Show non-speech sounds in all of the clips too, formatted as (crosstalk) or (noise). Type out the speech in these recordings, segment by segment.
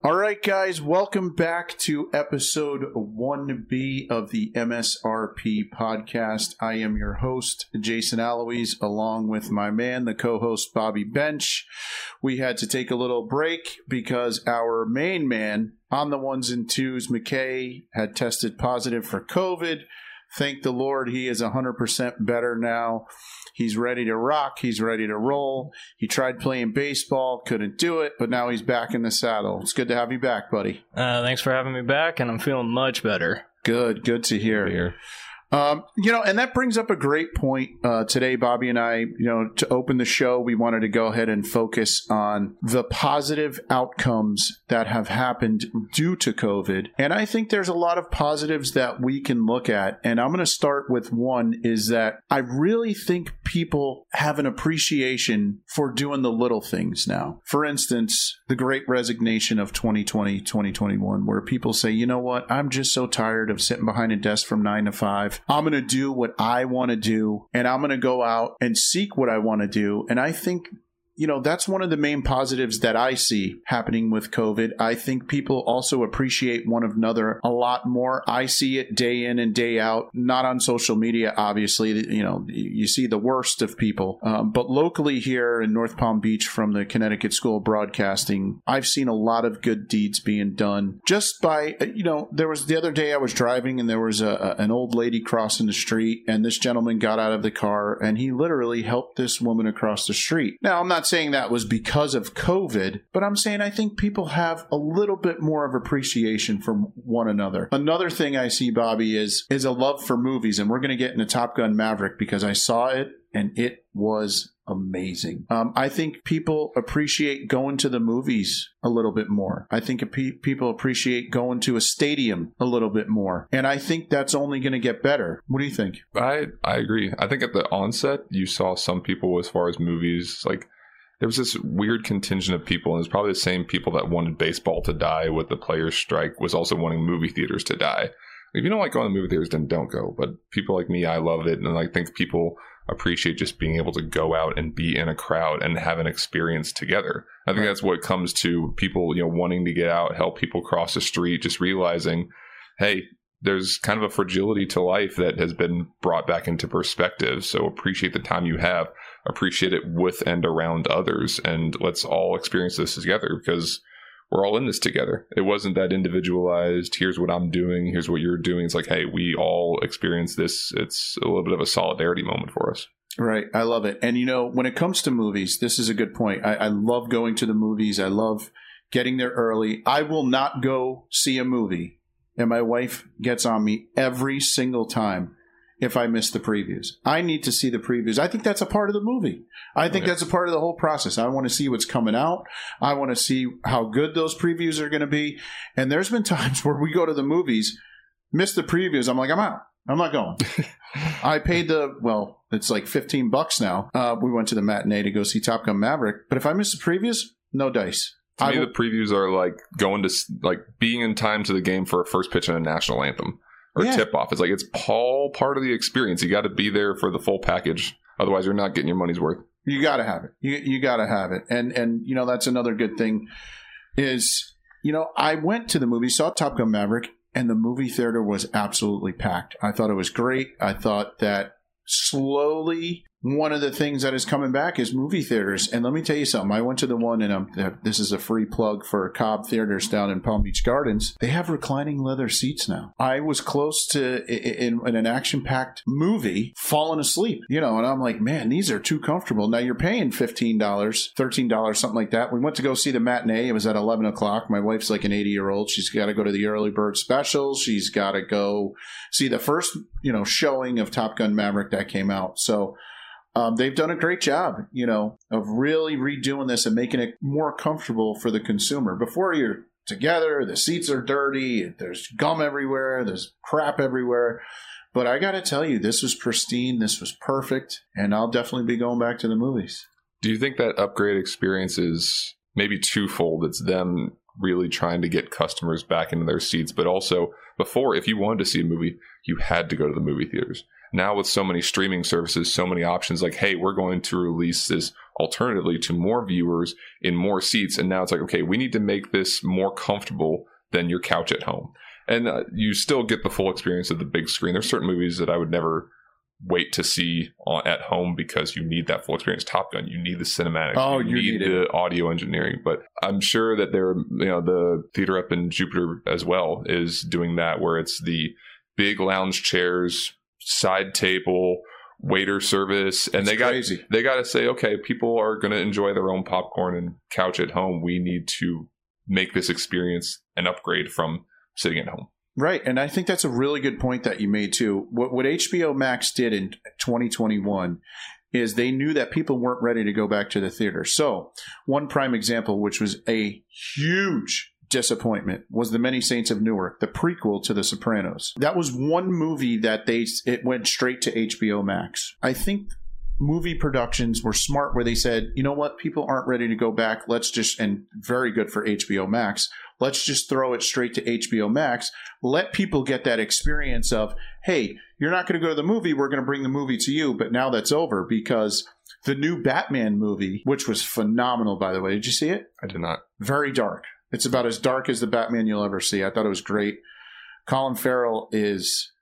All right, guys, welcome back to episode 1B of the MSRP podcast. I am your host, Jason Aloise, along with my man, the co host, Bobby Bench. We had to take a little break because our main man on the ones and twos, McKay, had tested positive for COVID. Thank the Lord, he is 100% better now. He's ready to rock. He's ready to roll. He tried playing baseball, couldn't do it, but now he's back in the saddle. It's good to have you back, buddy. Uh, thanks for having me back, and I'm feeling much better. Good, good to hear. Here. Um, you know, and that brings up a great point uh, today, Bobby and I. You know, to open the show, we wanted to go ahead and focus on the positive outcomes that have happened due to COVID. And I think there's a lot of positives that we can look at. And I'm going to start with one is that I really think people have an appreciation for doing the little things now. For instance, the great resignation of 2020, 2021, where people say, you know what, I'm just so tired of sitting behind a desk from nine to five. I'm going to do what I want to do and I'm going to go out and seek what I want to do. And I think you know, that's one of the main positives that I see happening with COVID. I think people also appreciate one another a lot more. I see it day in and day out, not on social media, obviously. You know, you see the worst of people. Um, but locally here in North Palm Beach from the Connecticut School of Broadcasting, I've seen a lot of good deeds being done just by, you know, there was the other day I was driving and there was a, an old lady crossing the street and this gentleman got out of the car and he literally helped this woman across the street. Now, I'm not saying that was because of COVID, but I'm saying I think people have a little bit more of appreciation for one another. Another thing I see, Bobby, is is a love for movies, and we're going to get into Top Gun Maverick because I saw it and it was amazing. Um, I think people appreciate going to the movies a little bit more. I think pe- people appreciate going to a stadium a little bit more, and I think that's only going to get better. What do you think? I I agree. I think at the onset you saw some people as far as movies like there was this weird contingent of people, and it's probably the same people that wanted baseball to die with the players' strike was also wanting movie theaters to die. If you don't like going to movie theaters, then don't go. But people like me, I love it, and I think people appreciate just being able to go out and be in a crowd and have an experience together. I think right. that's what comes to people, you know, wanting to get out, help people cross the street, just realizing, hey, there's kind of a fragility to life that has been brought back into perspective. So appreciate the time you have appreciate it with and around others. And let's all experience this together because we're all in this together. It wasn't that individualized. Here's what I'm doing. Here's what you're doing. It's like, hey, we all experience this. It's a little bit of a solidarity moment for us. Right. I love it. And you know, when it comes to movies, this is a good point. I, I love going to the movies. I love getting there early. I will not go see a movie. And my wife gets on me every single time if I miss the previews. I need to see the previews. I think that's a part of the movie. I think that's a part of the whole process. I want to see what's coming out. I want to see how good those previews are going to be. And there's been (laughs) times where we go to the movies, miss the previews. I'm like, I'm out. I'm not going. (laughs) I paid the well, it's like 15 bucks now. Uh, we went to the matinee to go see Top Gun Maverick, but if I miss the previews, no dice. To I me, the previews are like going to like being in time to the game for a first pitch and a national anthem or yeah. tip off. It's like it's all part of the experience. You got to be there for the full package. Otherwise, you're not getting your money's worth. You got to have it. You you got to have it. And and you know that's another good thing is you know I went to the movie, saw Top Gun Maverick, and the movie theater was absolutely packed. I thought it was great. I thought that slowly one of the things that is coming back is movie theaters. And let me tell you something. I went to the one, and um, this is a free plug for Cobb Theaters down in Palm Beach Gardens. They have reclining leather seats now. I was close to in, in an action-packed movie, falling asleep. You know, and I'm like, man, these are too comfortable. Now you're paying fifteen dollars, thirteen dollars, something like that. We went to go see the matinee. It was at eleven o'clock. My wife's like an eighty-year-old. She's got to go to the early bird special. She's got to go see the first, you know, showing of Top Gun Maverick that came out. So um, they've done a great job, you know, of really redoing this and making it more comfortable for the consumer. Before you're together, the seats are dirty, there's gum everywhere, there's crap everywhere. But I got to tell you, this was pristine, this was perfect, and I'll definitely be going back to the movies. Do you think that upgrade experience is maybe twofold? It's them really trying to get customers back into their seats, but also before, if you wanted to see a movie, you had to go to the movie theaters now with so many streaming services, so many options, like, hey, we're going to release this alternatively to more viewers in more seats. And now it's like, okay, we need to make this more comfortable than your couch at home. And uh, you still get the full experience of the big screen. There's certain movies that I would never wait to see on, at home because you need that full experience. Top Gun, you need the cinematics, Oh, you, you need need the audio engineering. But I'm sure that there, you know, the theater up in Jupiter as well is doing that, where it's the big lounge chairs, side table, waiter service, and It's they got crazy. they got to say, okay, people are going to enjoy their own popcorn and couch at home. We need to make this experience an upgrade from sitting at home. Right, and I think that's a really good point that you made too. What what HBO Max did in 2021 is they knew that people weren't ready to go back to the theater. So, one prime example which was a huge disappointment was The Many Saints of Newark, the prequel to The Sopranos. That was one movie that they it went straight to HBO Max. I think movie productions were smart where they said, "You know what? People aren't ready to go back. Let's just and very good for HBO Max. Let's just throw it straight to HBO Max. Let people get that experience of, hey, you're not going to go to the movie. We're going to bring the movie to you. But now that's over because the new Batman movie, which was phenomenal, by the way. Did you see it? I did not. Very dark. It's about as dark as the Batman you'll ever see. I thought it was great. Colin Farrell is,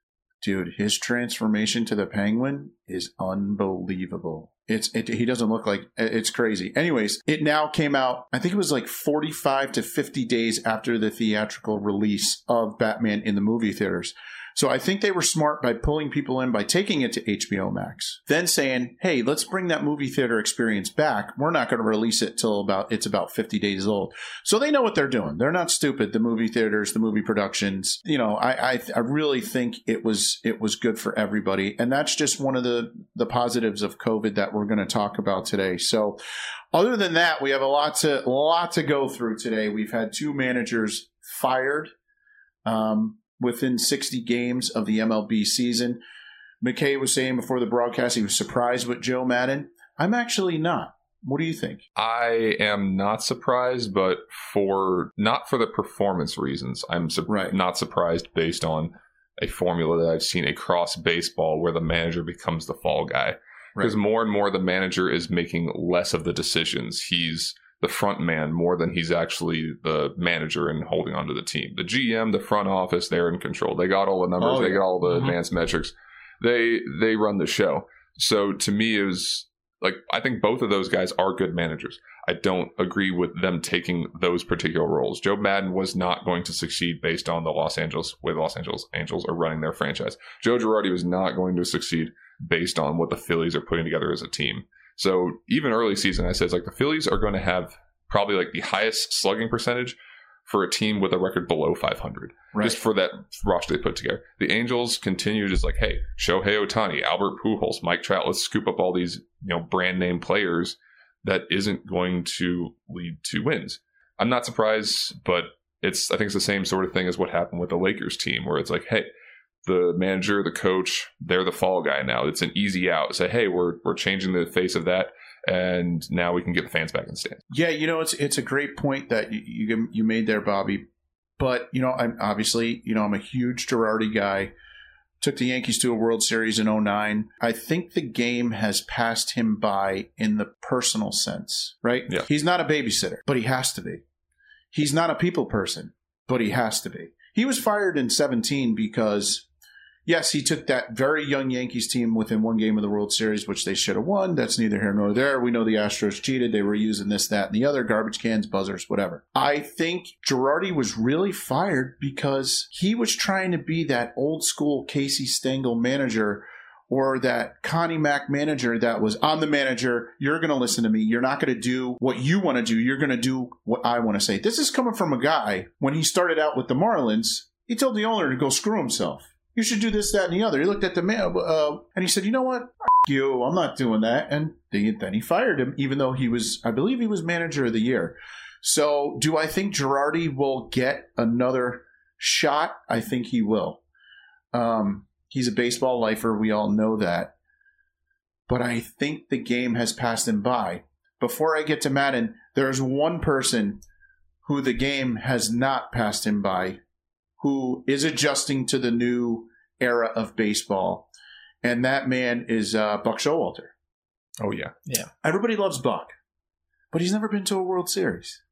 dude, his transformation to the Penguin is unbelievable. It's it, he doesn't look like it's crazy. Anyways, it now came out. I think it was like 45 to 50 days after the theatrical release of Batman in the movie theaters. So I think they were smart by pulling people in by taking it to HBO Max, then saying, "Hey, let's bring that movie theater experience back. We're not going to release it till about it's about 50 days old." So they know what they're doing. They're not stupid. The movie theaters, the movie productions. You know, I I, I really think it was it was good for everybody, and that's just one of the the positives of COVID that we're going to talk about today. So. Other than that, we have a lot to lot to go through today. We've had two managers fired. Um, within 60 games of the MLB season. McKay was saying before the broadcast he was surprised with Joe Maddon. I'm actually not. What do you think? I am not surprised, but for not for the performance reasons. I'm su- Right. not surprised based on a formula that I've seen across baseball where the manager becomes the fall guy. Because more and more the manager is making less of the decisions. He's the front man more than he's actually the manager and holding onto the team. The GM, the front office, they're in control. They got all the numbers, Oh, they got all the Mhm. advanced metrics. They they run the show. So to me it was like I think both of those guys are good managers. I don't agree with them taking those particular roles. Joe Maddon was not going to succeed based on the Los Angeles way the Los Angeles Angels are running their franchise. Joe Girardi was not going to succeed based on what the Phillies are putting together as a team. So even early season, I said like the Phillies are going to have probably like the highest slugging percentage for a team with a record below 500 Right. just for that roster they put together. The Angels continued as like, hey, Shohei Ohtani, Albert Pujols, Mike Trout, let's scoop up all these you know brand name players that isn't going to lead to wins. I'm not surprised, but it's I think it's the same sort of thing as what happened with the Lakers team, where it's like, hey, the manager, the coach, they're the fall guy now. It's an easy out. Say, hey, we're we're changing the face of that, and now we can get the fans back in the stands. Yeah, you know, it's it's a great point that you you, you made there, Bobby. But you know, I'm obviously, you know, I'm a huge Girardi guy. Took the Yankees to a World Series in 09. I think the game has passed him by in the personal sense, right? Yeah. He's not a babysitter, but he has to be. He's not a people person, but he has to be. He was fired in 17 because yes, he took that very young Yankees team within one game of the World Series, which they should have won. That's neither here nor there. We know the Astros cheated. They were using this, that, and the other garbage cans, buzzers, whatever. I think Girardi was really fired because he was trying to be that old school Casey Stengel manager or that Connie Mack manager that was I'm the manager. You're going to listen to me. You're not going to do what you want to do. You're going to do what I want to say. This is coming from a guy when he started out with the Marlins. He told the owner to go screw himself. You should do this, that, and the other. He looked at the man uh, and he said, "You know what? F- you. I'm not doing that." And then he fired him, even though he was, I believe, he was manager of the year. So, do I think Girardi will get another shot? I think he will. Um, he's a baseball lifer. We all know that. But I think the game has passed him by. Before I get to Maddon, there's one person who the game has not passed him by, who is adjusting to the new era of baseball. And that man is uh, Buck Showalter. Oh yeah, yeah. Everybody loves Buck. but he's never been to a World Series.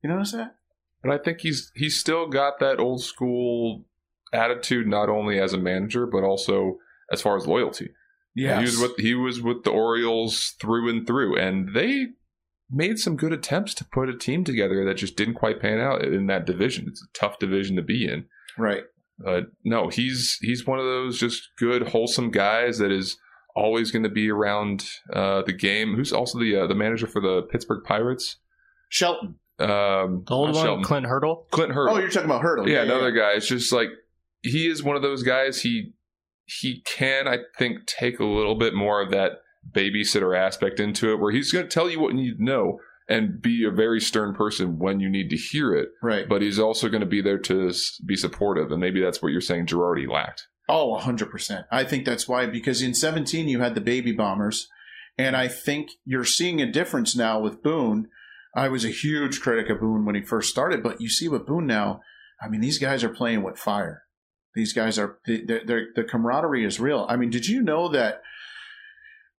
You notice that? But I think he's he's still got that old school attitude, not only as a manager but also as far as loyalty. Yeah, he was with he was with the Orioles through and through, and they made some good attempts to put a team together that just didn't quite pan out in that division. It's a tough division to be in. right. But no, he's he's one of those just good, wholesome guys that is always going to be around uh, the game. Who's also the uh, the manager for the Pittsburgh Pirates? Shelton. Um, The old one, Shelton. Clint Hurdle. Clint Hurdle. Oh, you're talking about Hurdle. yeah, another guy. It's just like he is one of those guys. He he can, I think, take a little bit more of that babysitter aspect into it, where he's going to tell you what you need to know and be a very stern person when you need to hear it. Right. But he's also going to be there to be supportive, and maybe that's what you're saying. Girardi lacked. Oh, 100%. I think that's why, because in 17, you had the baby bombers. And I think you're seeing a difference now with Boone. I was a huge critic of Boone when he first started, but you see with Boone now, I mean, these guys are playing with fire. These guys are, they're, they're, the camaraderie is real. I mean, did you know that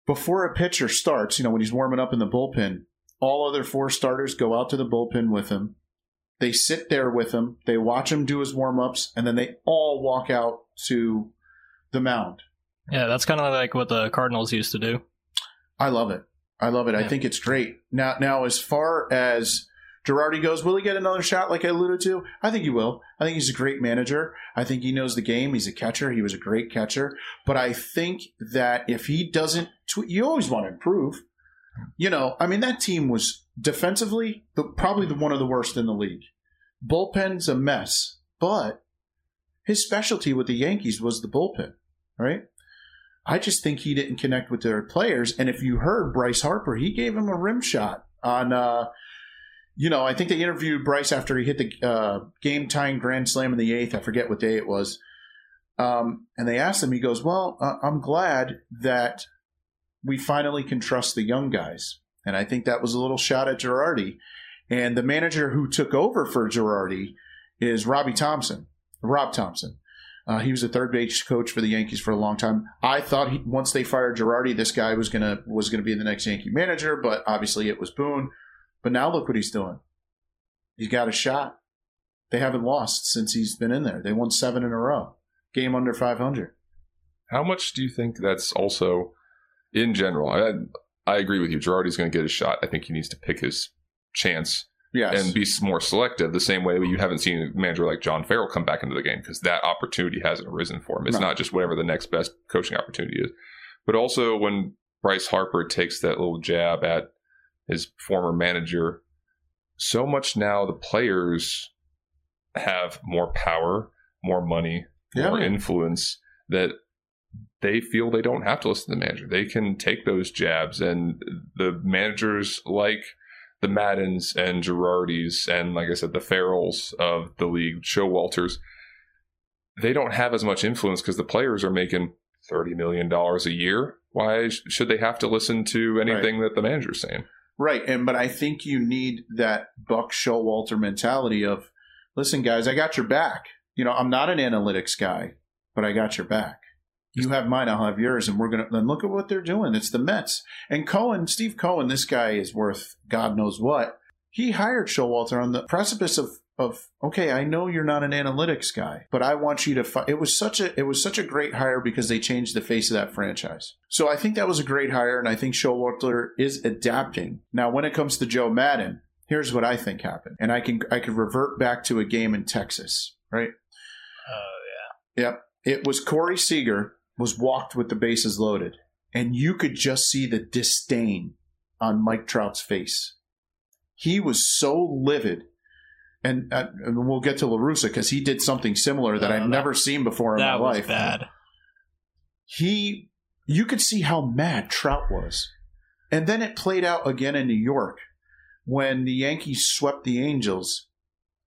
before a pitcher starts, you know, when he's warming up in the bullpen, all other four starters go out to the bullpen with him. They sit there with him. They watch him do his warm ups, and then they all walk out to the mound. Yeah, that's kind of like what the Cardinals used to do. I love it. I love it. I think it's great. Now, now as far as Girardi goes, will he get another shot like I alluded to? I think he will. I think he's a great manager. I think he knows the game. He's a catcher. He was a great catcher. But I think that if he doesn't, tw- you always want to improve. You know, I mean, that team was defensively the, probably the one of the worst in the league. Bullpen's a mess, but his specialty with the Yankees was the bullpen, right? I just think he didn't connect with their players. And if you heard Bryce Harper, he gave him a rim shot on, uh, you know, I think they interviewed Bryce after he hit the uh, game tying grand slam in the eighth. I forget what day it was. Um, and they asked him, he goes, Well, uh, I'm glad that we finally can trust the young guys. And I think that was a little shot at Girardi. And the manager who took over for Girardi is Robbie Thomson, Rob Thomson. Uh, he was a third base coach for the Yankees for a long time. I thought he, once they fired Girardi, this guy was gonna was gonna be the next Yankee manager, but obviously it was Boone. But now look what he's doing. He's got a shot. They haven't lost since he's been in there. They won seven in a row. Game under five hundred. How much do you think that's also in general? I I agree with you. Girardi's going to get a shot. I think he needs to pick his chance Yes. and be more selective. The same way you haven't seen a manager like John Farrell come back into the game because that opportunity hasn't arisen for him. It's No. not just whatever the next best coaching opportunity is, but also when Bryce Harper takes that little jab at his former manager. So much now the players have more power, more money, Yeah. more influence that they feel they don't have to listen to the manager. They can take those jabs, and the managers like the Maddons and Girardis and, like I said, the Farrells of the league, Showalters, they don't have as much influence because the players are making thirty million dollars a year. Why should they have to listen to anything that the manager's saying? Right, and but I think you need that Buck Showalter mentality of, listen, guys, I got your back. You know, I'm not an analytics guy, but I got your back. You have mine, I'll have yours, and we're gonna then look at what they're doing. It's the Mets and Cohen, Steve Cohen. This guy is worth God knows what. He hired Showalter on the precipice of of okay, I know you're not an analytics guy, but I want you to. Fi-. It was such a it was such a great hire because they changed the face of that franchise. So I think that was a great hire, and I think Showalter is adapting. Now, when it comes to Joe Madden, here's what I think happened, and I can I can revert back to a game in Texas, right? Oh yeah. Yep. It was Corey Seager was walked with the bases loaded, and you could just see the disdain on Mike Trout's face. He was so livid. And, uh, and we'll get to LaRussa because he did something similar that I've that- never seen before in that my was life. bad. He, you could see how mad Trout was. And then it played out again in New York when the Yankees swept the Angels.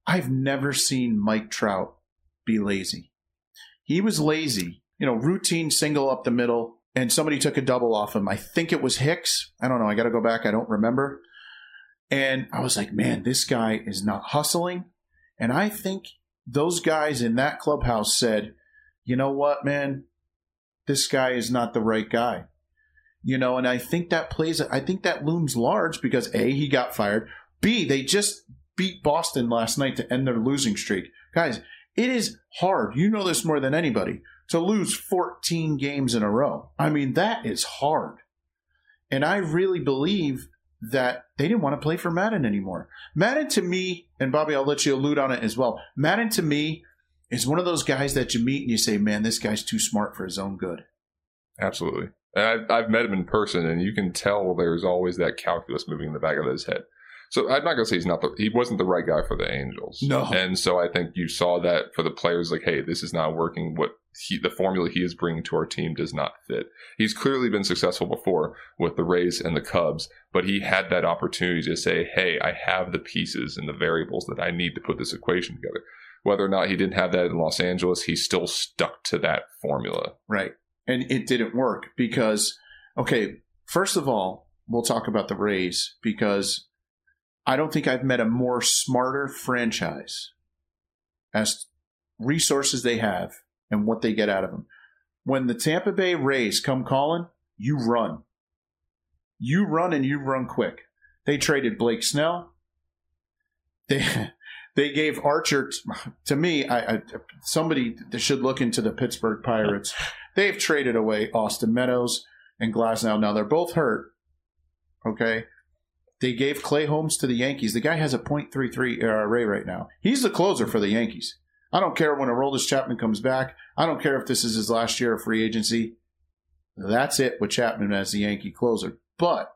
I've never seen Mike Trout be lazy. He was lazy, you know, routine single up the middle, and somebody took a double off him. I think it was Hicks. I don't know. I got to go back. I don't remember. And I was like, man, this guy is not hustling. And I think those guys in that clubhouse said, you know what, man? This guy is not the right guy. You know, and I think that plays. I think that looms large because a he got fired. B they just beat Boston last night to end their losing streak. Guys, it is hard. You know this more than anybody to lose 14 games in a row. I mean, that is hard. And I really believe that they didn't want to play for Maddon anymore. Maddon to me, and Bobby, I'll let you allude on it as well. Maddon to me is one of those guys that you meet and you say, man, this guy's too smart for his own good. Absolutely. And I've, I've met him in person, and you can tell there's always that calculus moving in the back of his head. So I'm not gonna say he's not the he wasn't the right guy for the Angels. No. And so I think you saw that for the players, like, hey, this is not working. What he the formula he is bringing to our team does not fit. He's clearly been successful before with the Rays and the Cubs, but he had that opportunity to say, hey, I have the pieces and the variables that I need to put this equation together. Whether or not he didn't have that in Los Angeles, he still stuck to that formula. Right. And it didn't work because, okay, first of all, we'll talk about the Rays because I don't think I've met a more smarter franchise as resources they have and what they get out of them. When the Tampa Bay Rays come calling, you run. You run and you run quick. They traded Blake Snell. They (laughs) they gave Archer to me. I, I somebody should look into the Pittsburgh Pirates. (laughs) They've traded away Austin Meadows and Glasnow. Now they're both hurt. Okay, they gave Clay Holmes to the Yankees. The guy has a .33 ERA uh, right now. He's the closer for the Yankees. I don't care when Aroldis Chapman comes back. I don't care if this is his last year of free agency. That's it with Chapman as the Yankee closer. But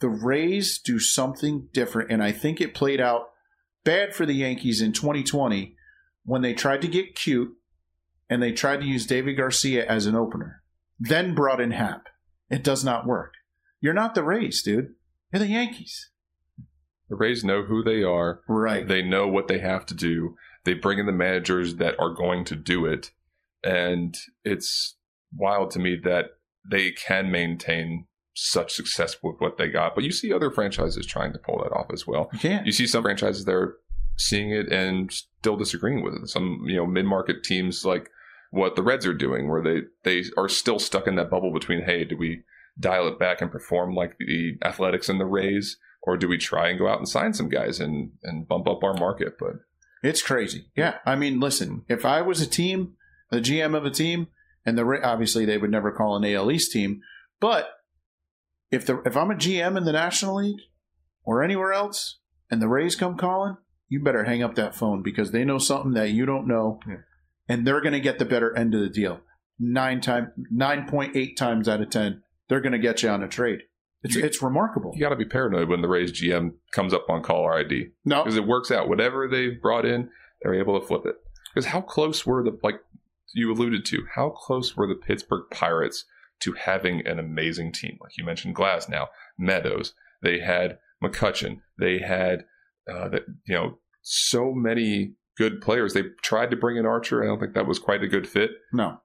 the Rays do something different, and I think it played out bad for the Yankees in 2020 when they tried to get cute and they tried to use Deivi Garcia as an opener, then brought in Happ. It does not work. You're not the Rays, dude. You're the Yankees. The Rays know who they are. Right. They know what they have to do. They bring in the managers that are going to do it. And it's wild to me that they can maintain such success with what they got. But you see other franchises trying to pull that off as well. You can't. You see some franchises that are seeing it and still disagreeing with it. Some, you know, mid market teams like what the Reds are doing, where they, they are still stuck in that bubble between, hey, do we dial it back and perform like the Athletics and the Rays? Or do we try and go out and sign some guys and, and bump up our market? But It's crazy. Yeah. I mean, listen, if I was a team, the GM of a team, and the obviously they would never call an AL East team, but if the if I'm a GM in the National League or anywhere else, and the Rays come calling, you better hang up that phone because they know something that you don't know, Yeah. and they're going to get the better end of the deal. Nine time, nine point eight times out of ten, they're going to get you on a trade. It's You- it's remarkable. you got to be paranoid when the Rays GM comes up on caller ID No, because it works out. Whatever they've brought in, they're able to flip it. Because how close were the like you alluded to? How close were the Pittsburgh Pirates to having an amazing team? Like you mentioned, Glasnow Meadows. They had McCutchen. They had uh, the, you know so many good players. They tried to bring in Archer. I don't think that was quite a good fit. no.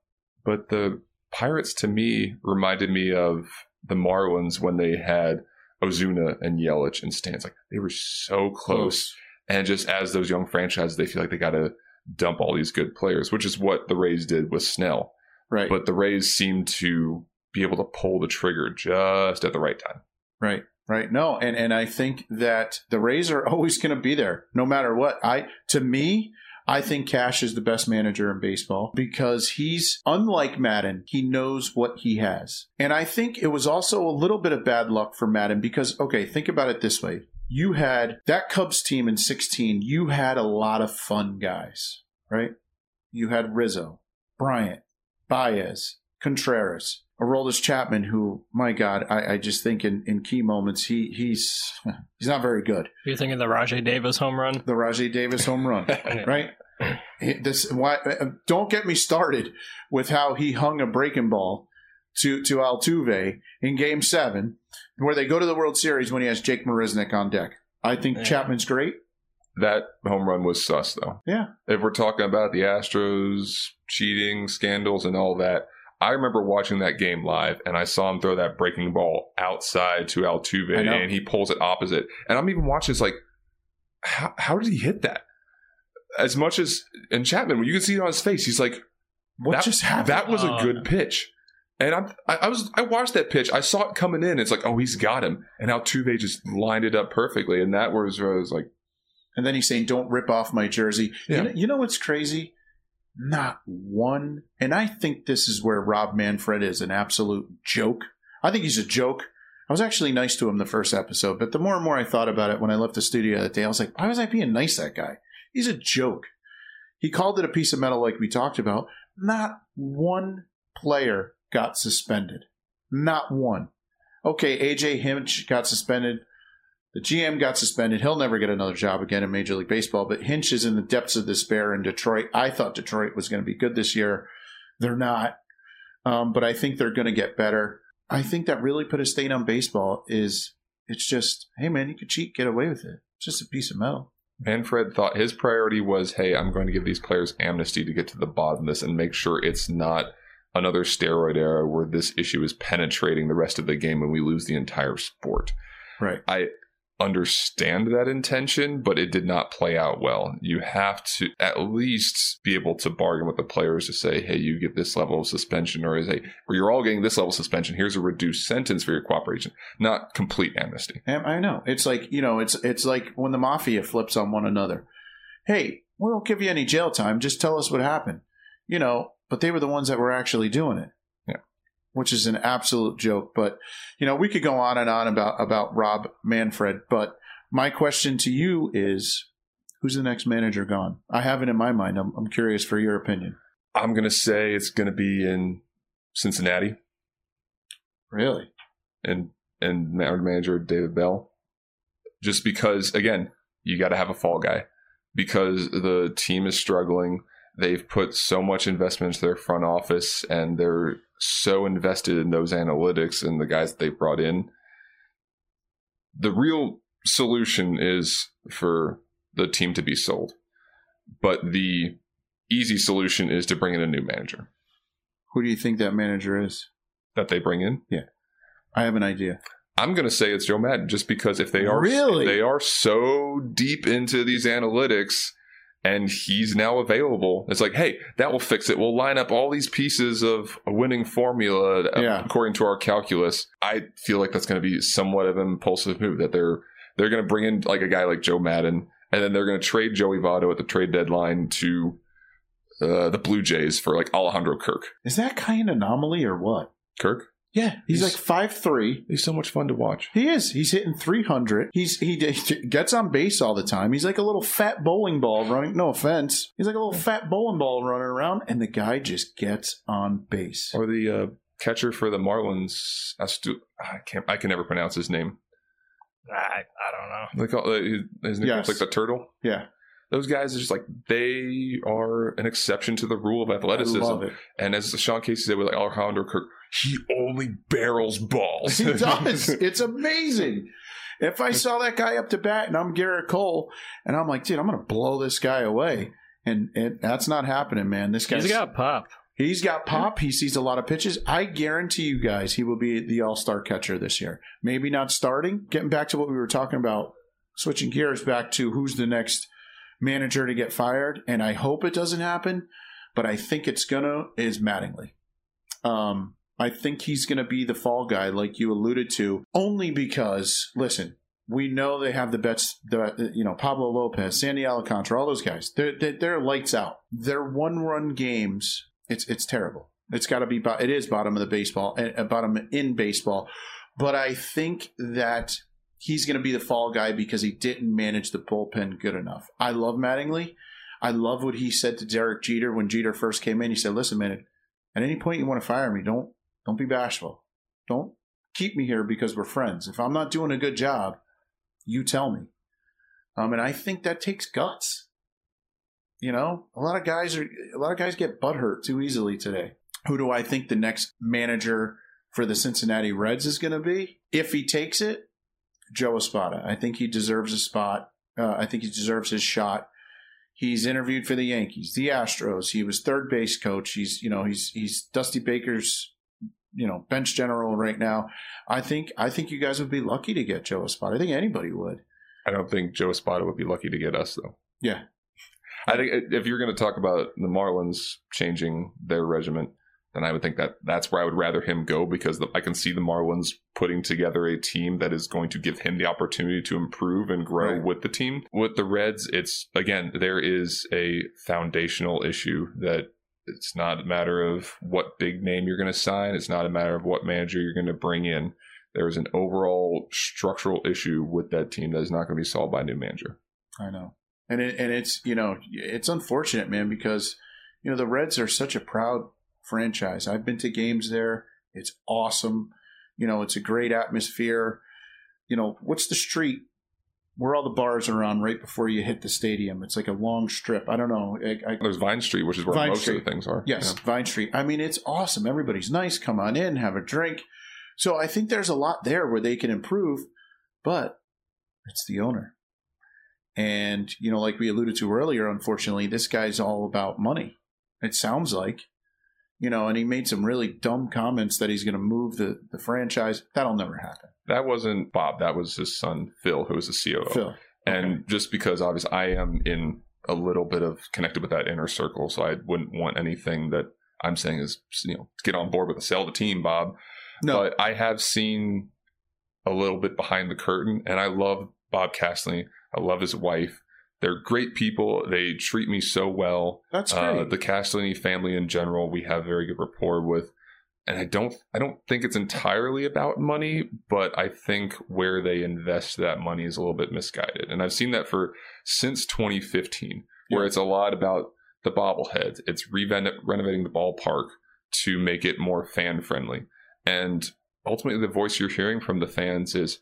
But the Pirates to me reminded me of the Marlins when they had Ozuna and Yelich and Stans. Like they were so close. And just as those young franchises, they feel like they got to dump all these good players, which is what the Rays did with Snell. Right. But the Rays seem to be able to pull the trigger just at the right time. Right. Right. No, and and I think that the Rays are (laughs) always going to be there, no matter what. I to me, I think Cash is the best manager in baseball because he's unlike Maddon. He knows what he has, and I think it was also a little bit of bad luck for Maddon because okay, think about it this way: you had that Cubs team in '16. You had a lot of fun guys, right? You had Rizzo, Bryant, Baez, Contreras, Aroldis Chapman, who, my God, I, I just think in, in key moments he he's (laughs) he's not very good. You're thinking the Rajai Davis home run? The Rajai Davis home run, (laughs) right? This why uh, don't get me started with how he hung a breaking ball to to Altuve in Game Seven, where they go to the World Series when he has Jake Marisnick on deck. I think Yeah. Chapman's great. That home run was sus, though. Yeah. If we're talking about the Astros cheating scandals and all that, I remember watching that game live and I saw him throw that breaking ball outside to Altuve and he pulls it opposite. And I'm even watching this like, how, how did he hit that? As much as, and Chapman, when you can see it on his face, he's like, What that, just happened? That was a good uh. pitch. And I'm, I, I was I watched that pitch. I saw it coming in. It's like, oh, he's got him. And Altuve just lined it up perfectly. And that was where I was like, And then he's saying, "Don't rip off my jersey." Yeah. You, know, you know what's crazy? Not one. And I think this is where Rob Manfred is an absolute joke. I think he's a joke. I was actually nice to him the first episode, but the more and more I thought about it when I left the studio that day, I was like, why was I being nice to that guy? He's a joke. He called it a piece of metal like we talked about. Not one player got suspended. Not one. Okay, AJ Hinch got suspended. The GM got suspended. He'll never get another job again in Major League Baseball. But Hinch is in the depths of despair in Detroit. I thought Detroit was going to be good this year. They're not. Um, but I think they're going to get better. I think that really put a stain on baseball is it's just, hey man, you can cheat, get away with it. It's just a piece of metal. Manfred thought his priority was, hey, I'm going to give these players amnesty to get to the bottom of this and make sure it's not another steroid era where this issue is penetrating the rest of the game and we lose the entire sport. Right. I understand that intention, but it did not play out well. You have to at least be able to bargain with the players to say, hey, you get this level of suspension, or say, or you're all getting this level of suspension. Here's a reduced sentence for your cooperation, not complete amnesty. I know. It's like, you know, it's it's like when the mafia flips on one another. Hey, we won't give you any jail time. Just tell us what happened. You know, but they were the ones that were actually doing it. Which is an absolute joke. But, you know, we could go on and on about, about Rob Manfred. But my question to you is who's the next manager gone? I have it in my mind. I'm, I'm curious for your opinion. I'm going to say it's going to be in Cincinnati Really? and and manager David Bell, just because again you got to have a fall guy because the team is struggling. They've put so much investment into their front office and they're so invested in those analytics and the guys that they brought in. The real solution is for the team to be sold, but the easy solution is to bring in a new manager Who do you think that manager is? that they bring in. Yeah. I have an idea. I'm going to say it's Joe Maddon just because if they are Really? if they are so deep into these analytics and he's now available, it's like, hey, that will fix it. We'll line up all these pieces of a winning formula uh, Yeah. according to our calculus. I feel like that's going to be somewhat of an impulsive move that they're they're going to bring in like a guy like Joe Maddon and then they're going to trade Joey Votto at the trade deadline to uh, the Blue Jays for like Alejandro Kirk. Is that kind of anomaly or what? Kirk, Yeah, he's, He's- like five three. he's so much fun to watch. He is. He's hitting 300. He's he, he gets on base all the time. He's like a little fat bowling ball running. No offense. He's like a little fat bowling ball running around, and the guy just gets on base. or the uh, catcher for the Marlins. Astu- I can't. I can never pronounce his name. I, I don't know. They call uh, his, his nickname's Yes. like the turtle. Yeah, Those guys are just like they are an exception to the rule of athleticism. And as Sean Casey said with like Alejandro Kirk, he only barrels balls. He (laughs) does. it's amazing. If I saw that guy up to bat and I'm Gerrit Cole, and I'm like, dude, I'm going to blow this guy away. And it, that's not happening, man. This guy's He's got pop. He's got pop. He sees a lot of pitches. I guarantee you guys he will be the all star catcher this year. Maybe not starting. Getting back to what we were talking about, switching gears back to who's the next manager to get fired. And I hope it doesn't happen, but I think it's to, is Mattingly. Um, I think he's to be the fall guy, like you alluded to, only because, listen, we know they have the best, the, you know, Pablo Lopez, Sandy Alcantara, all those guys. They're, they're, they're lights out. Their one run games, it's, it's terrible. It's got to be, it is bottom of the baseball, uh, bottom in baseball. But I think that he's going to be the fall guy because he didn't manage the bullpen good enough. I love Mattingly. I love what he said to Derek Jeter when Jeter first came in. He said, "Listen, man, at any point you want to fire me, don't don't be bashful. Don't keep me here because we're friends. If I'm not doing a good job, you tell me." Um, and I think that takes guts. You know, a lot of guys are a lot of guys get butthurt too easily today. Who do I think the next manager for the Cincinnati Reds is going to be? If he takes it, Joe Espada. I think he deserves a spot. Uh, I think he deserves his shot. He's interviewed for the Yankees, the Astros. He was third base coach. He's you know he's he's Dusty Baker's you know bench general right now. I think I think you guys would be lucky to get Joe Espada. I think anybody would. I don't think Joe Espada would be lucky to get us though. Yeah. I think if you're going to talk about the Marlins changing their regiment, then I would think that that's where I would rather him go because the, I can see the Marlins putting together a team that is going to give him the opportunity to improve and grow Right. with the team. With the Reds, it's again, there is a foundational issue that it's not a matter of what big name you're going to sign, it's not a matter of what manager you're going to bring in. There is an overall structural issue with that team that is not going to be solved by a new manager. I know, and it, and it's you know it's unfortunate, man, because you know the Reds are such a proud franchise. I've been to games there. It's awesome. You know, it's a great atmosphere. You know, what's the street where all the bars are on right before you hit the stadium? It's like a long strip. I don't know. I, I, There's Vine Street, which is where Vine most Street. of the things are. Yes, Vine Street. I mean, it's awesome. Everybody's nice. Come on in, have a drink. So I think there's a lot there where they can improve, but it's the owner. And, you know, like we alluded to earlier, unfortunately, this guy's all about money. It sounds like, you know, and he made some really dumb comments that he's going to move the, the franchise. That'll never happen. That wasn't Bob. That was his son, Phil, who was the COO. Phil. And just because obviously I am in a little bit of connected with that inner circle, so I wouldn't want anything that I'm saying is you know get on board with a sell the team, Bob. No, But I have seen a little bit behind the curtain, and I love Bob Castley. I love his wife. They're great people. They treat me so well. that's great. Uh, the Castellini family in general, we have very good rapport with, and I don't, I don't think it's entirely about money, but I think where they invest that money is a little bit misguided, and I've seen that for since 2015, where Yeah. it's a lot about the bobbleheads. It's reven- renovating the ballpark to make it more fan friendly, and ultimately, the voice you're hearing from the fans is,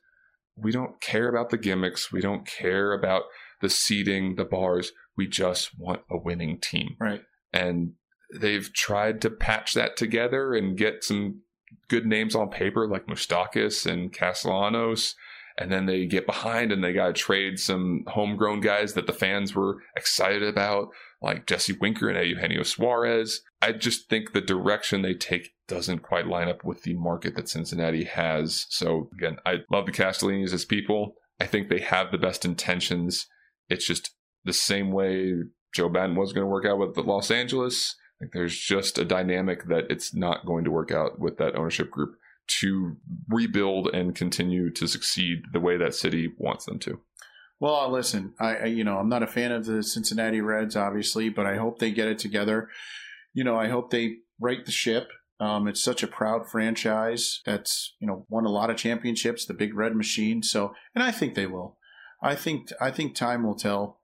we don't care about the gimmicks, we don't care about the seating, the bars. We just want a winning team. right. And they've tried to patch that together and get some good names on paper like Moustakas and Castellanos. And then they get behind and they got to trade some homegrown guys that the fans were excited about, like Jesse Winker and Eugenio Suarez. I just think the direction they take doesn't quite line up with the market that Cincinnati has. So again, I love the Castellinis as people. I think they have the best intentions. It's just the same way Joe Maddon was going to work out with the Los Angeles. Like there's just a dynamic that it's not going to work out with that ownership group to rebuild and continue to succeed the way that city wants them to. Well, listen, I, I you know I'm not a fan of the Cincinnati Reds, obviously, but I hope they get it together. You know, I hope they right the ship. Um, it's such a proud franchise that's you know won a lot of championships, the Big Red Machine. So, and I think they will. I think I think time will tell,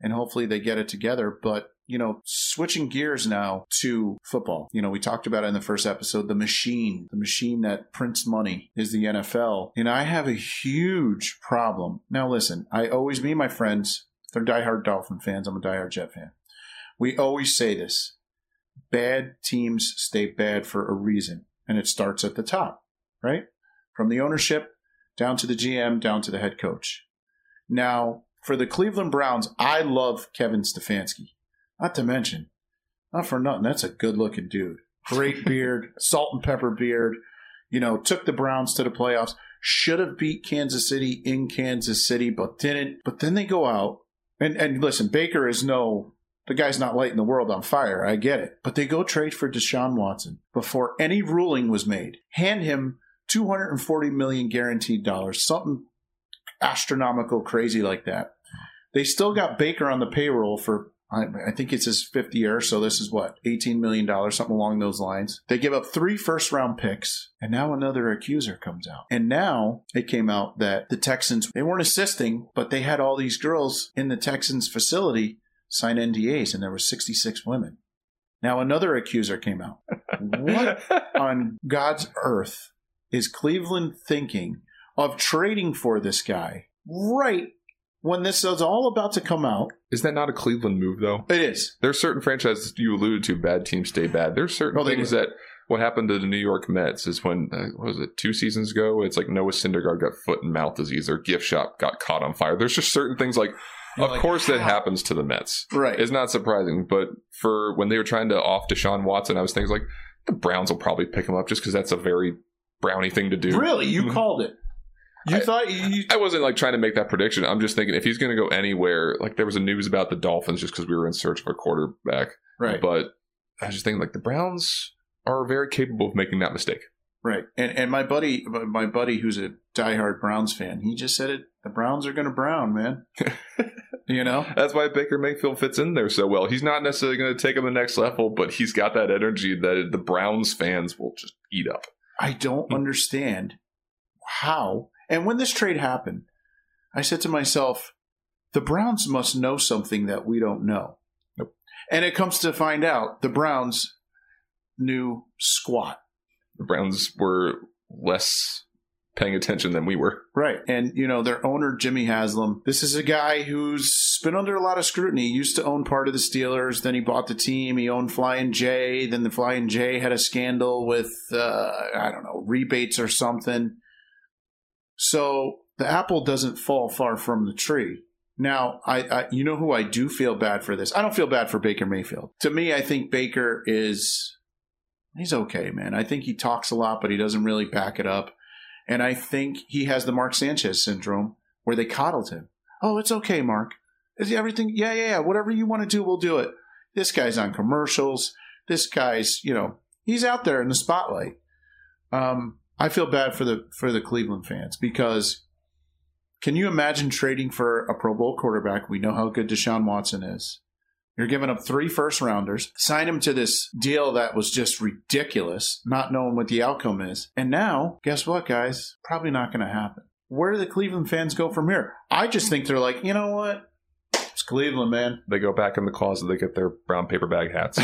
and hopefully they get it together. But you know, switching gears now to football. You know, we talked about it in the first episode. The machine, the machine that prints money, is the NFL, and I have a huge problem. Now, listen, I always me and my friends. They're diehard Dolphin fans. I'm a diehard Jet fan. We always say this: bad teams stay bad for a reason, and it starts at the top, right? From the ownership down to the GM, down to the head coach. Now, for the Cleveland Browns, I love Kevin Stefanski. Not to mention, not for nothing, that's a good looking dude. Great (laughs) beard, salt and pepper beard. You know, took the Browns to the playoffs. Should have beat Kansas City in Kansas City, but didn't. But then they go out and and listen, Baker is no the guy's not lighting the world on fire. I get it. But they go trade for Deshaun Watson before any ruling was made. Hand him 240 million guaranteed dollars, something astronomical crazy like that. They still got Baker on the payroll for I, I think it's his fifth year, so this is what eighteen million dollars, something along those lines. They give up three first round picks, and now another accuser comes out. And now it came out that the Texans they weren't assisting, but they had all these girls in the Texans facility sign NDAs, and there were sixty six women. Now another accuser came out. (laughs) What on God's earth is Cleveland thinking of trading for this guy right when this is all about to come out? Is that not a Cleveland move though? It is. There's certain franchises you alluded to, bad teams stay bad. There's certain Oh, they things do. that what happened to the New York Mets is when uh, what was it two seasons ago? It's like Noah Syndergaard got foot and mouth disease. Their gift shop got caught on fire. There's just certain things like, You're of like, course, that happens to the Mets. Right. It's not surprising, but for when they were trying to off Deshaun Watson, I was thinking like the Browns will probably pick him up just because that's a very Brownie thing to do. really? You Mhm. called it. You I- thought you. I wasn't like trying to make that prediction. I'm just thinking if he's going to go anywhere, like there was a news about the Dolphins just because we were in search of a quarterback. Right. But I was just thinking like the Browns are very capable of making that mistake. Right. And and my buddy my buddy who's a diehard Browns fan, he just said it the Browns are gonna brown, man. (laughs) you know? That's why Baker Mayfield fits in there so well. He's not necessarily going to take him the next level, but he's got that energy that the Browns fans will just eat up. I don't hmm. understand how. And when this trade happened, I said to myself, the Browns must know something that we don't know. Nope. And it comes to find out the Browns knew squat. The Browns were less paying attention than we were. Right. And, you know, their owner, Jimmy Haslam, this is a guy who's been under a lot of scrutiny. He used to own part of the Steelers. Then he bought the team. He owned Flying J. Then the Flying J had a scandal with, uh, I don't know, rebates or something. So the apple doesn't fall far from the tree. Now, I, I, you know who I do feel bad for this. I don't feel bad for Baker Mayfield. To me, I think Baker is he's okay, man. I think he talks a lot, but he doesn't really back it up. And I think he has the Mark Sanchez syndrome where they coddled him. Oh, it's okay, Mark. Is everything? Yeah, yeah, yeah. Whatever you want to do, we'll do it. This guy's on commercials. This guy's, you know, he's out there in the spotlight. Um, I feel bad for the for the Cleveland fans because can you imagine trading for a Pro Bowl quarterback? We know how good Deshaun Watson is. You're giving up three first rounders, sign him to this deal that was just ridiculous, not knowing what the outcome is. And now, guess what, guys? Probably not going to happen. Where do the Cleveland fans go from here? I just think they're like, you know what? Cleveland, man. (laughs) They go back in the closet, they get their brown paper bag hats.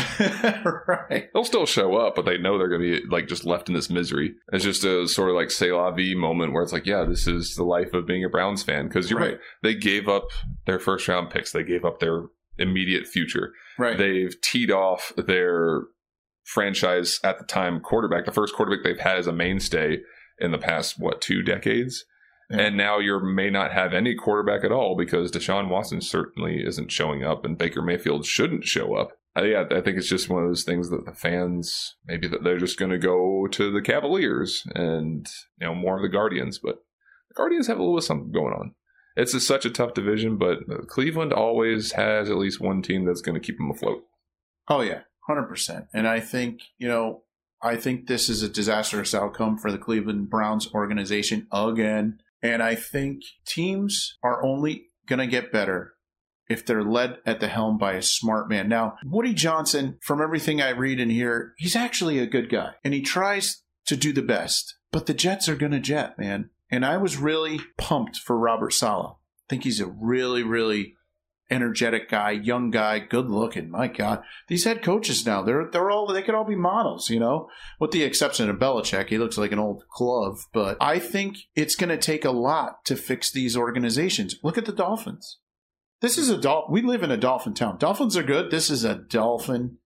right. They'll still show up, but they know they're going to be like just left in this misery. It's just a sort of like say la vie moment where it's like, yeah, this is the life of being a Browns fan. Because you're right. Right. They gave up their first round picks, they gave up their immediate future. Right. They've teed off their franchise at the time quarterback, the first quarterback they've had as a mainstay in the past, what, two decades? And now you may not have any quarterback at all because Deshaun Watson certainly isn't showing up and Baker Mayfield shouldn't show up. Uh, yeah, I think it's just one of those things that the fans maybe that they're just going to go to the Cavaliers and you know more of the Guardians, but the Guardians have a little something going on. It's such a tough division, but Cleveland always has at least one team that's going to keep them afloat. Oh yeah, hundred percent. And I think you know, I think this is a disastrous outcome for the Cleveland Browns organization again. And I think teams are only going to get better if they're led at the helm by a smart man. Now, Woody Johnson, from everything I read and hear, he's actually a good guy, and he tries to do the best. But the Jets are going to jet, man. And I was really pumped for Robert Saleh. I think he's a really, really energetic guy, young guy, good looking. My God, these head coaches now they're they're all they could all be models, you know, with the exception of Belichick. He looks like an old glove, but I think it's going to take a lot to fix these organizations. Look at the Dolphins. This is a dolphin. We live in a dolphin town. Dolphins are good. This is a dolphin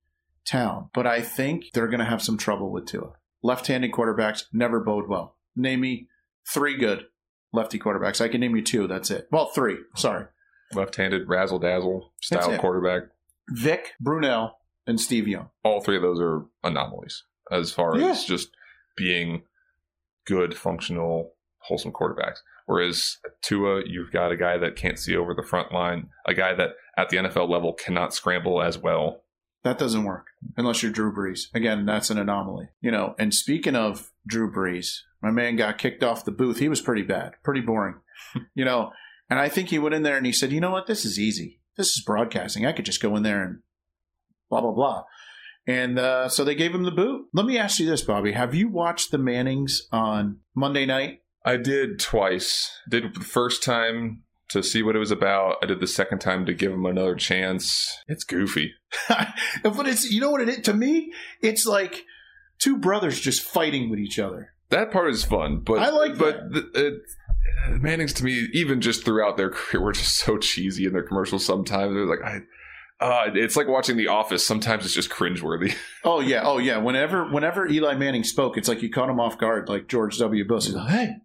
town, but I think they're going to have some trouble with Tua. Left-handed quarterbacks never bode well. Name me three good lefty quarterbacks. I can name you two. That's it. Well, three. Sorry. Left-handed razzle dazzle style quarterback. Vick, Brunell, and Steve Young. All three of those are anomalies as far Yeah. as just being good, functional, wholesome quarterbacks. Whereas Tua, you've got a guy that can't see over the front line, a guy that at the NFL level cannot scramble as well. That doesn't work unless you're Drew Brees. Again, that's an anomaly. You know, and speaking of Drew Brees, my man got kicked off the booth. He was pretty bad, pretty boring. (laughs) you know, and I think he went in there and he said, you know what? This is easy. This is broadcasting. I could just go in there and blah, blah, blah. And uh, so they gave him the boot. Let me ask you this, Bobby. Have you watched the Mannings on Monday night? I did twice. Did the first time to see what it was about. I did the second time to give him another chance. It's goofy. (laughs) but it's, you know what it is? To me, it's like two brothers just fighting with each other. That part is fun, but I like but the, it, Mannings to me, even just throughout their (laughs) career, were just so cheesy in their commercials. Sometimes they're like, I, uh, it's like watching The Office. Sometimes it's just cringeworthy. (laughs) Oh yeah, oh yeah. Whenever whenever Eli Manning spoke, it's like you caught him off guard, like George W. Bush. He's like, "Hey,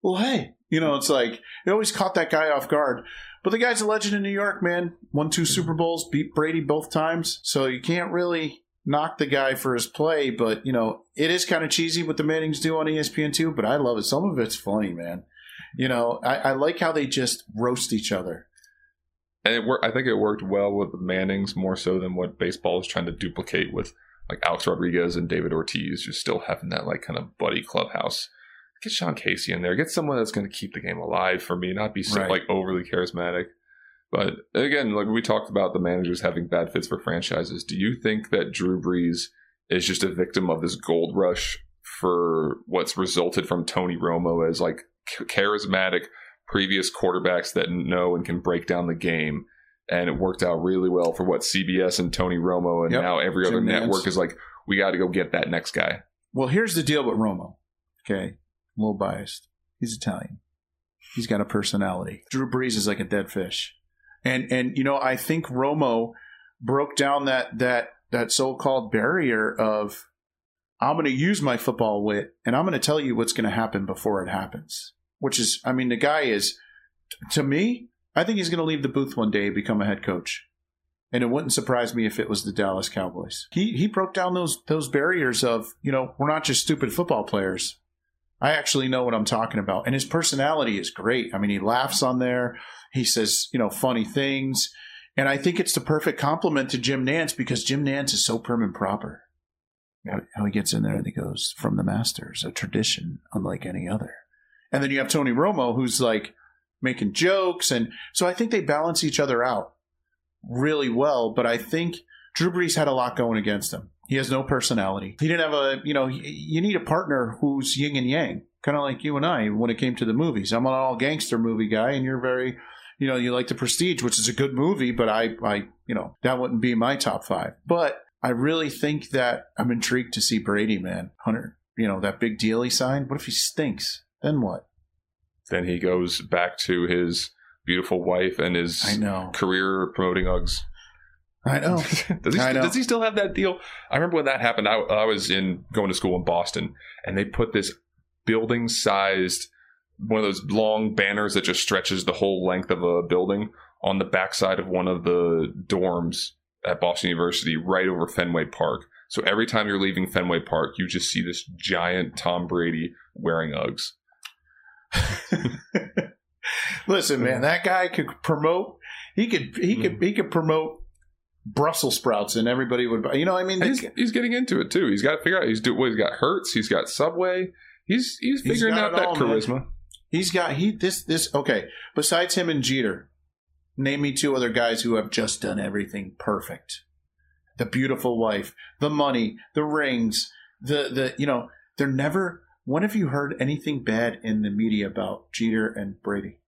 well, hey," you know. It's like it always caught that guy off guard. But the guy's a legend in New York, man. Won two Super Bowls, beat Brady both times, so you can't really knock the guy for his play. But you know, it is kind of cheesy what the Mannings do on ESPN too. But I love it. Some of it's funny, man. You know, I, I like how they just roast each other. And it wor- I think it worked well with the Mannings more so than what baseball is trying to duplicate with like Alex Rodriguez and David Ortiz just still having that like kind of buddy clubhouse. Get Sean Casey in there. Get someone that's going to keep the game alive for me, not be so Right. like overly charismatic. But again, like we talked about the managers having bad fits for franchises. Do you think that Drew Brees is just a victim of this gold rush for what's resulted from Tony Romo as like charismatic previous quarterbacks that know and can break down the game? And it worked out really well for what CBS and Tony Romo, and Yep. now every Jim other Nantz. network is like, we got to go get that next guy. Well, here's the deal with Romo. Okay, a little biased. He's Italian. He's got a personality. Drew Brees is like a dead fish, and and you know I think Romo broke down that that that so-called barrier of I'm going to use my football wit and I'm going to tell you what's going to happen before it happens. Which is, I mean, the guy is to me. I think he's going to leave the booth one day and become a head coach. And it wouldn't surprise me if it was the Dallas Cowboys. He he broke down those those barriers of, you know, we're not just stupid football players. I actually know what I'm talking about. And his personality is great. I mean, he laughs on there. He says, you know, funny things. And I think it's the perfect compliment to Jim Nantz because Jim Nantz is so prim and proper. How, how he gets in there and he goes, from the masters, a tradition unlike any other. And then you have Tony Romo, who's like making jokes. And so I think they balance each other out really well. But I think Drew Brees had a lot going against him. He has no personality. He didn't have a, you know, you need a partner who's yin and yang, kind of like you and I when it came to the movies. I'm an all gangster movie guy, and you're very, you know, you like the Prestige, which is a good movie, but I, I, you know, that wouldn't be my top five. But I really think that I'm intrigued to see Brady, man. Hunter, you know, that big deal he signed. What if he stinks? Then what? Then he goes back to his beautiful wife and his I know. career promoting Uggs. I know. (laughs) does, he, I know. does he still have that deal? I remember when that happened. I, I was in going to school in Boston, and they put this building sized one of those long banners that just stretches the whole length of a building on the backside of one of the dorms at Boston University, right over Fenway Park. So every time you're leaving Fenway Park, you just see this giant Tom Brady wearing Uggs. (laughs) Listen, man, that guy could promote. He could. He could. Mm. He could promote Brussels sprouts, and everybody would. buy. You know, I mean, he's, he's getting into it too. He's got to figure out. He's do. Well, he's got Hertz. He's got Subway. He's he's He's figuring got out that all, man. charisma. he's got. He this this. Okay, besides him and Jeter, name me two other guys who have just done everything perfect. The beautiful wife, the money, the rings, the the. You know, they're never. When have you heard anything bad in the media about Jeter and Brady?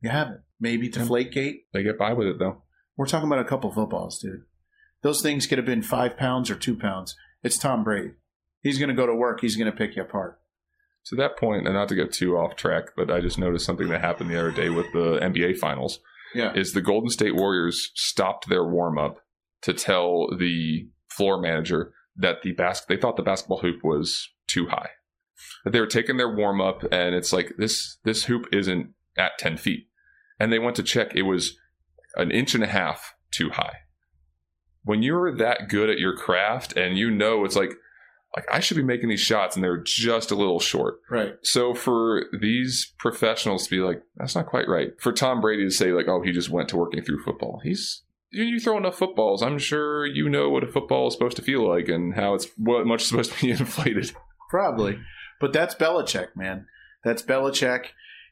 You haven't. Maybe Deflategate. They get by with it though. We're talking about a couple footballs, dude. Those things could have been five pounds or two pounds. It's Tom Brady. He's going to go to work. He's going to pick you apart. To that point, and not to get too off track, but I just noticed something that happened the other day with the NBA Finals. Yeah. Is the Golden State Warriors stopped their warm up to tell the floor manager that the basket they thought the basketball hoop was too high. That they were taking their warm up, and it's like this this hoop isn't at ten feet, and they went to check. It was an inch and a half too high. When you're that good at your craft, and you know it's like like I should be making these shots, and they're just a little short. Right. So for these professionals to be like, that's not quite right. For Tom Brady to say like, oh, he just went to working through football. He's you, you throw enough footballs. I'm sure you know what a football is supposed to feel like and how it's what much supposed to be (laughs) inflated. Probably. But that's Belichick, man. That's Belichick.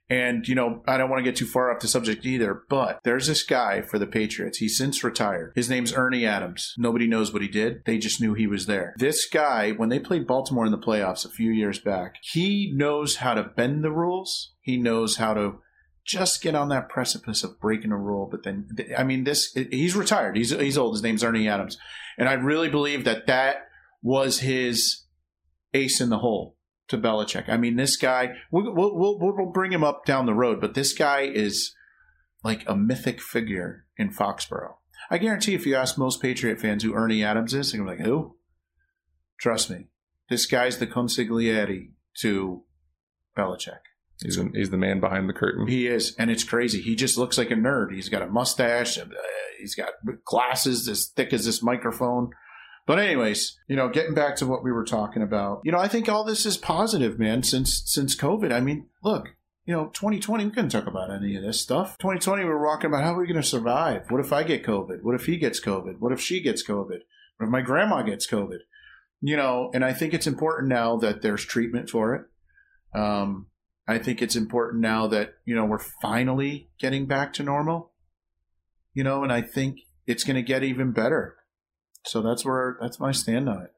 And, you know, I don't want to get too far off the subject either, but there's this guy for the Patriots. He's since retired. His name's Ernie Adams. Nobody knows what he did. They just knew he was there. This guy, when they played Baltimore in the playoffs a few years back, he knows how to bend the rules. He knows how to just get on that precipice of breaking a rule. But then, I mean, this, he's retired. He's, he's old. His name's Ernie Adams. And I really believe that that was his ace in the hole to Belichick. I mean, this guy, we'll, we'll, we'll, bring him up down the road, but this guy is like a mythic figure in Foxborough. I guarantee if you ask most Patriot fans who Ernie Adams is, they're gonna be like, who? Trust me. This guy's the consigliere to Belichick. He's the, he's the man behind the curtain. He is, and it's crazy. He just looks like a nerd. He's got a mustache. Uh, he's got glasses as thick as this microphone. But anyways, you know, getting back to what we were talking about, you know, I think all this is positive, man. Since since COVID, I mean, look, you know, 2020, we couldn't talk about any of this stuff. 2020, we were walking about how are we going to survive? What if I get COVID? What if he gets COVID? What if she gets COVID? What if my grandma gets COVID? You know, and I think it's important now that there's treatment for it. Um, I think it's important now that you know we're finally getting back to normal. You know, and I think it's going to get even better. So that's where that's my stand on it.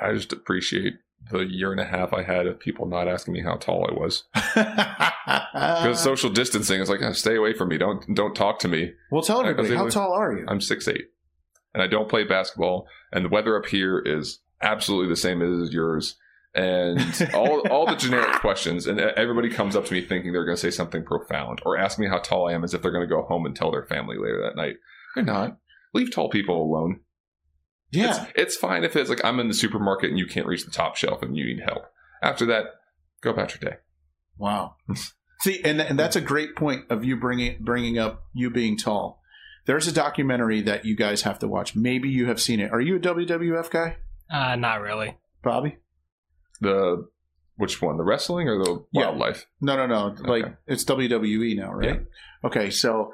I just appreciate the year and a half I had of people not asking me how tall I was. (laughs) Because social distancing is like oh, stay away from me. Don't don't talk to me. Well, tell everybody how was- tall are you? I'm six eight and I don't play basketball and the weather up here is absolutely the same as yours. And (laughs) all all the generic questions and everybody comes up to me thinking they're going to say something profound or ask me how tall I am as if they're going to go home and tell their family later that night. They're not. Leave tall people alone yeah, it's, it's fine if it's like I'm in the supermarket and you can't reach the top shelf and you need help. After that, go about your day. Wow. (laughs) See, and and that's a great point of you bringing bringing up you being tall. There's a documentary that you guys have to watch. Maybe you have seen it. Are you a WWF guy, Uh, not really. Bobby? The which one? The wrestling or the Yeah. wildlife? No, no, no. Like it's WWE now, right? Okay, so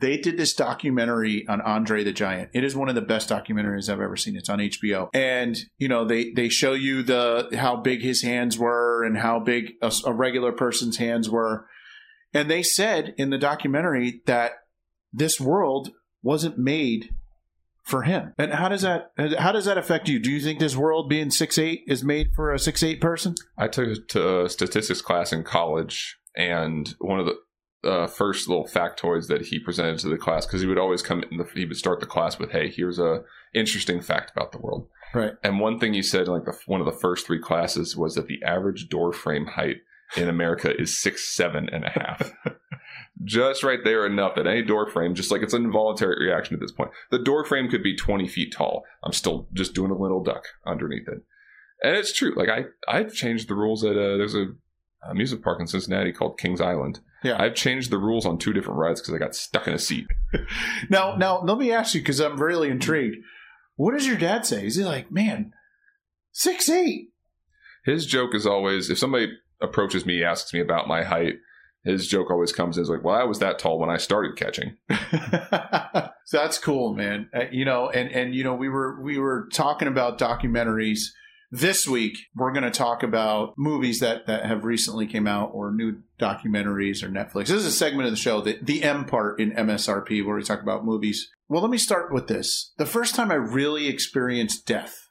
they did this documentary on Andre the Giant. It is one of the best documentaries I've ever seen. It's on HBO, and you know they they show you the how big his hands were and how big a, a regular person's hands were, and they said in the documentary that this world wasn't made for him. And how does that how does that affect you? Do you think this world being six eight is made for a six eight person? I took to a statistics class in college, and one of the uh, first little factoids that he presented to the class because he would always come in the, he would start the class with hey here's a interesting fact about the world. Right. and one thing he said in like the, one of the first three classes was that the average door frame height in america is six seven and a half. (laughs) Just right there enough that any door frame just like it's an involuntary reaction at this point. The door frame could be 20 feet tall. I'm still just doing a little duck underneath it. And it's true. Like i i've changed the rules at uh, there's a amusement park in cincinnati called kings island Yeah. i've changed the rules on two different rides because i got stuck in a seat (laughs) Now, now let me ask you because I'm really intrigued. What does your dad say? Is he like, man, six eight? his joke is always if somebody approaches me asks me about my height his joke always comes in is like well i was that tall when i started catching (laughs) That's cool, man. Uh, you know, and and you know, we were we were talking about documentaries. This week, we're going to talk about movies that that have recently came out, or new documentaries, or Netflix. This is a segment of the show, the the M part in MSRP, where we talk about movies. Well, let me start with this. The first time I really experienced death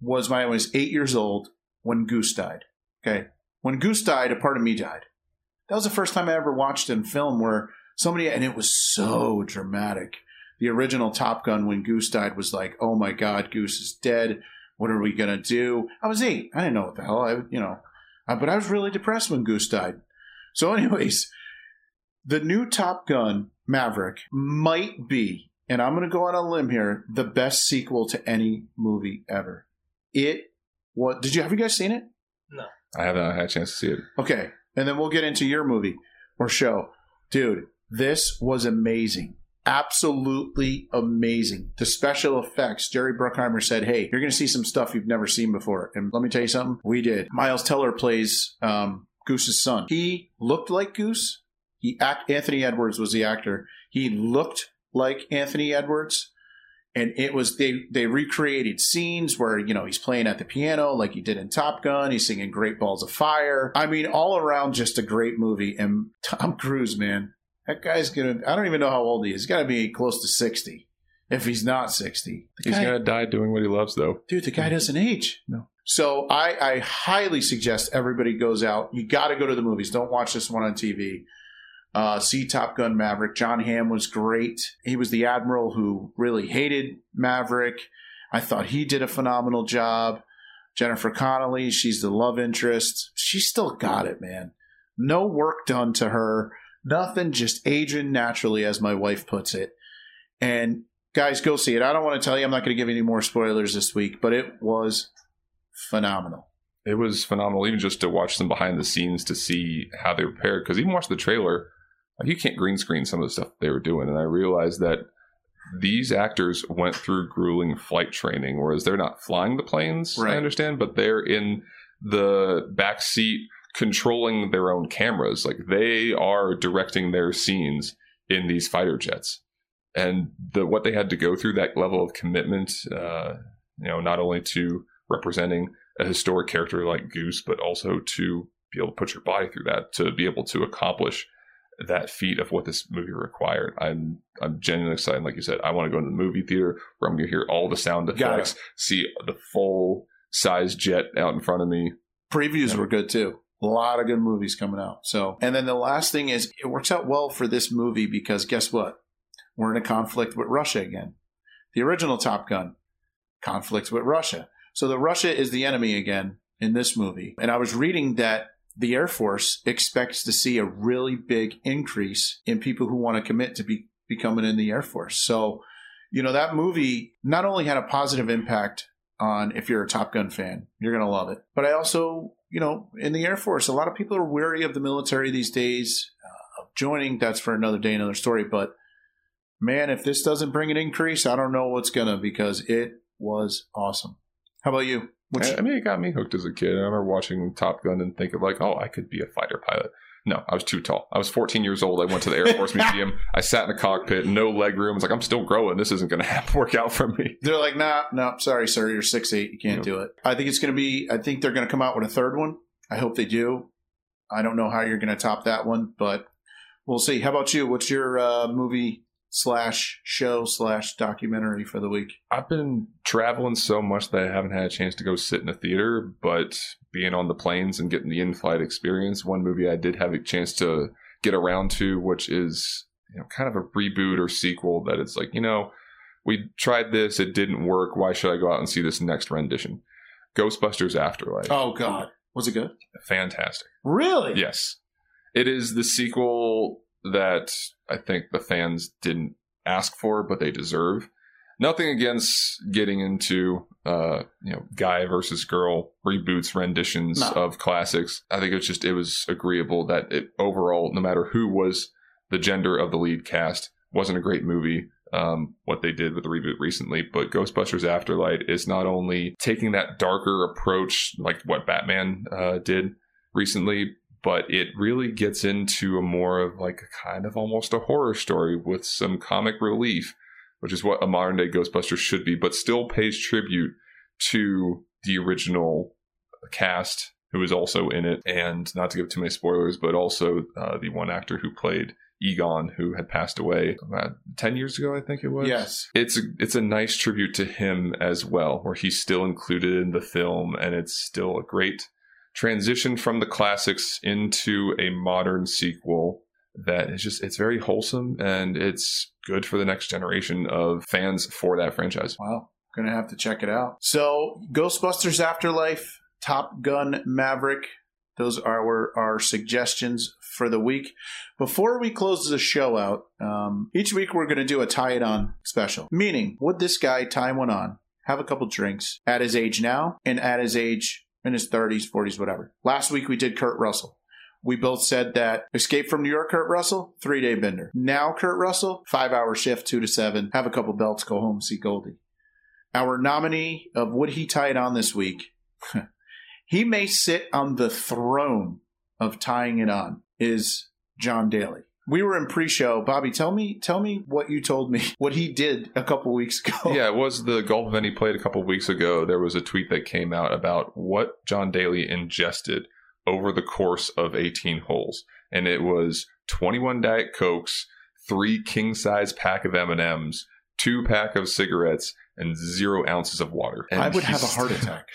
was when I was eight years old when Goose died. Okay, when Goose died, a part of me died. That was the first time I ever watched in film where somebody, and it was so dramatic. The original Top Gun, when Goose died, was like, "Oh my God, Goose is dead. What are we gonna do?" I was eight. I didn't know what the hell. I, you know, uh, but I was really depressed when Goose died. So, (laughs) anyways, the new Top Gun Maverick might be, and I'm gonna go on a limb here, the best sequel to any movie ever. It. What did you have you guys seen it? No, I haven't had a chance to see it Okay, and then we'll get into your movie or show. Dude, this was amazing. Absolutely amazing. The special effects, Jerry Bruckheimer said, Hey, you're going to see some stuff you've never seen before. And let me tell you something, we did. Miles Teller plays um, Goose's son. He looked like Goose. He act, Anthony Edwards was the actor. He looked like Anthony Edwards. And it was they they recreated scenes where you know he's playing at the piano like he did in Top Gun. He's singing "Great Balls of Fire." I mean, all around just a great movie. And Tom Cruise, man, that guy's gonna. I don't even know how old he is. He's got to be close to sixty, if he's not sixty. The he's guy- gonna die doing what he loves though dude, the guy doesn't age. No. So I, I highly suggest everybody goes out. You got to go to the movies. Don't watch this one on TV. Uh, see Top Gun Maverick. John Hamm was great. He was the admiral who really hated Maverick. I thought he did a phenomenal job. Jennifer Connelly, she's the love interest. She still got it, man. No work done to her. Nothing, just aging naturally, as my wife puts it. And guys, go see it. I don't want to tell you, I'm not going to give you any more spoilers this week, but it was phenomenal. it was phenomenal even just to watch them behind the scenes to see how they prepared because even watch the trailer like you can't green screen some of the stuff they were doing and i realized that these actors went through grueling flight training whereas they're not flying the planes Right. i understand but they're in the back seat controlling their own cameras like they are directing their scenes in these fighter jets and the what they had to go through that level of commitment uh, You know, not only to representing a historic character like Goose, but also to be able to put your body through that to be able to accomplish that feat of what this movie required. I'm I'm genuinely excited. Like you said, I want to go to the movie theater where I'm going to hear all the sound effects, see the full size jet out in front of me. Previews Yeah. were good too. A lot of good movies coming out. So, and then the last thing is, it works out well for this movie because guess what? We're in a conflict with Russia again. The original Top Gun conflicts with Russia. So the Russia is the enemy again in this movie. And I was reading that the Air Force expects to see a really big increase in people who want to commit to be becoming in the Air Force. So, you know, that movie not only had a positive impact on if you're a Top Gun fan, you're going to love it. But I also, you know, in the Air Force, a lot of people are weary of the military these days uh, of joining. That's for another day, another story. But man, if this doesn't bring an increase, I don't know what's to because it was awesome. How about you? I mean, it got me hooked as a kid. I remember watching Top Gun and thinking like, oh, I could be a fighter pilot. No, I was too tall. I was 14 years old. I went to the Air (laughs) Force Museum. I sat in a cockpit, no leg room. It's like, I'm still growing. This isn't going (laughs) to work out for me. they're like, nah, no, sorry, sir, you're six eight, you can't Yeah. do it. I think it's going to be. I think they're going to come out with a third one. I hope they do. I don't know how you're going to top that one, but we'll see. How about you? What's your uh, movie slash show slash documentary for the week? I've been traveling so much that I haven't had a chance to go sit in a theater, but being on the planes and getting the in-flight experience, one movie I did have a chance to get around to, which is you know kind of a reboot or sequel that it's like, you know, we tried this, it didn't work. Why should I go out and see this next rendition? Ghostbusters Afterlife. Oh God, was it good? Fantastic. Really? Yes. It is the sequel that I think the fans didn't ask for, but they deserve. Nothing against getting into uh, you know, guy versus girl reboots, renditions No. of classics. I think it's just it was agreeable that it overall, no matter who was the gender of the lead cast, wasn't a great movie. Um, what they did with the reboot recently, but Ghostbusters Afterlife is not only taking that darker approach, like what Batman uh, did recently, but it really gets into a more of like a kind of almost a horror story with some comic relief, which is what a modern day Ghostbuster should be, but still pays tribute to the original cast who is also in it. And not to give too many spoilers, but also uh, the one actor who played Egon, who had passed away about 10 years ago, I think it was Yes. it's a, it's a nice tribute to him as well, where he's still included in the film, and it's still a great transition from the classics into a modern sequel that is just it's very wholesome and it's good for the next generation of fans for that franchise. Wow. Gonna have to check it out. So, Ghostbusters Afterlife, Top Gun Maverick. Those are our, our suggestions for the week. Before we close the show out, um, each week we're going to do a tie it on special. Meaning, would this guy tie one on, have a couple drinks at his age now, and at his age in his 30s, 40s, whatever? Last week we did Kurt Russell. We both said that Escape from New York, Kurt Russell, three day bender. Now, Kurt Russell, five hour shift, two to seven, have a couple belts, go home, see Goldie. Our nominee of Would He Tie It On this week, (laughs) he may sit on the throne of tying it on, is John Daly. We were in pre-show. Bobby, tell me, tell me what you told me, (laughs) what he did a couple weeks ago. (laughs) Yeah, it was the golf event he played a couple weeks ago. There was a tweet that came out about what John Daly ingested over the course of 18 holes, and it was 21 Diet Cokes, three king size pack of M and M's, two pack of cigarettes, and zero ounces of water. And I would have a heart (laughs) attack.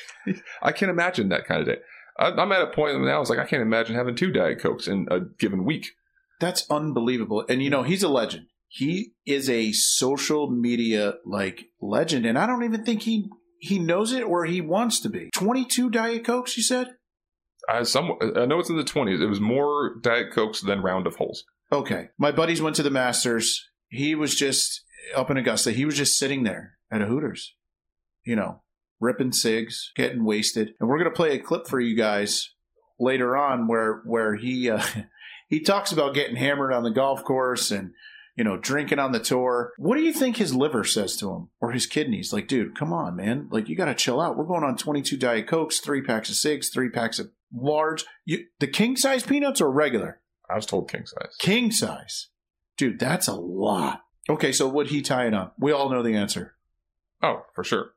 I can't imagine that kind of day. I, I'm at a point now. It's like I can't imagine having two Diet Cokes in a given week. That's unbelievable. And you know, he's a legend. He is a social media like legend, and I don't even think he he knows it or he wants to be. Twenty two Diet Cokes, you said? I, some, I know it's in the 20s. It was more Diet Cokes than round of holes. Okay. My buddies went to the Masters. He was just up in Augusta. He was just sitting there at a Hooters, you know, ripping cigs, getting wasted. And we're going to play a clip for you guys later on where where he uh, (laughs) he talks about getting hammered on the golf course and you know drinking on the tour. What do you think his liver says to him or his kidneys? Like, dude, come on, man. Like, you got to chill out. We're going on 22 Diet Cokes, three packs of cigs, three packs of large. You, the king size peanuts or regular? I was told king size. King size. Dude, that's a lot. Okay, so would he tie it on? We all know the answer. Oh, for sure.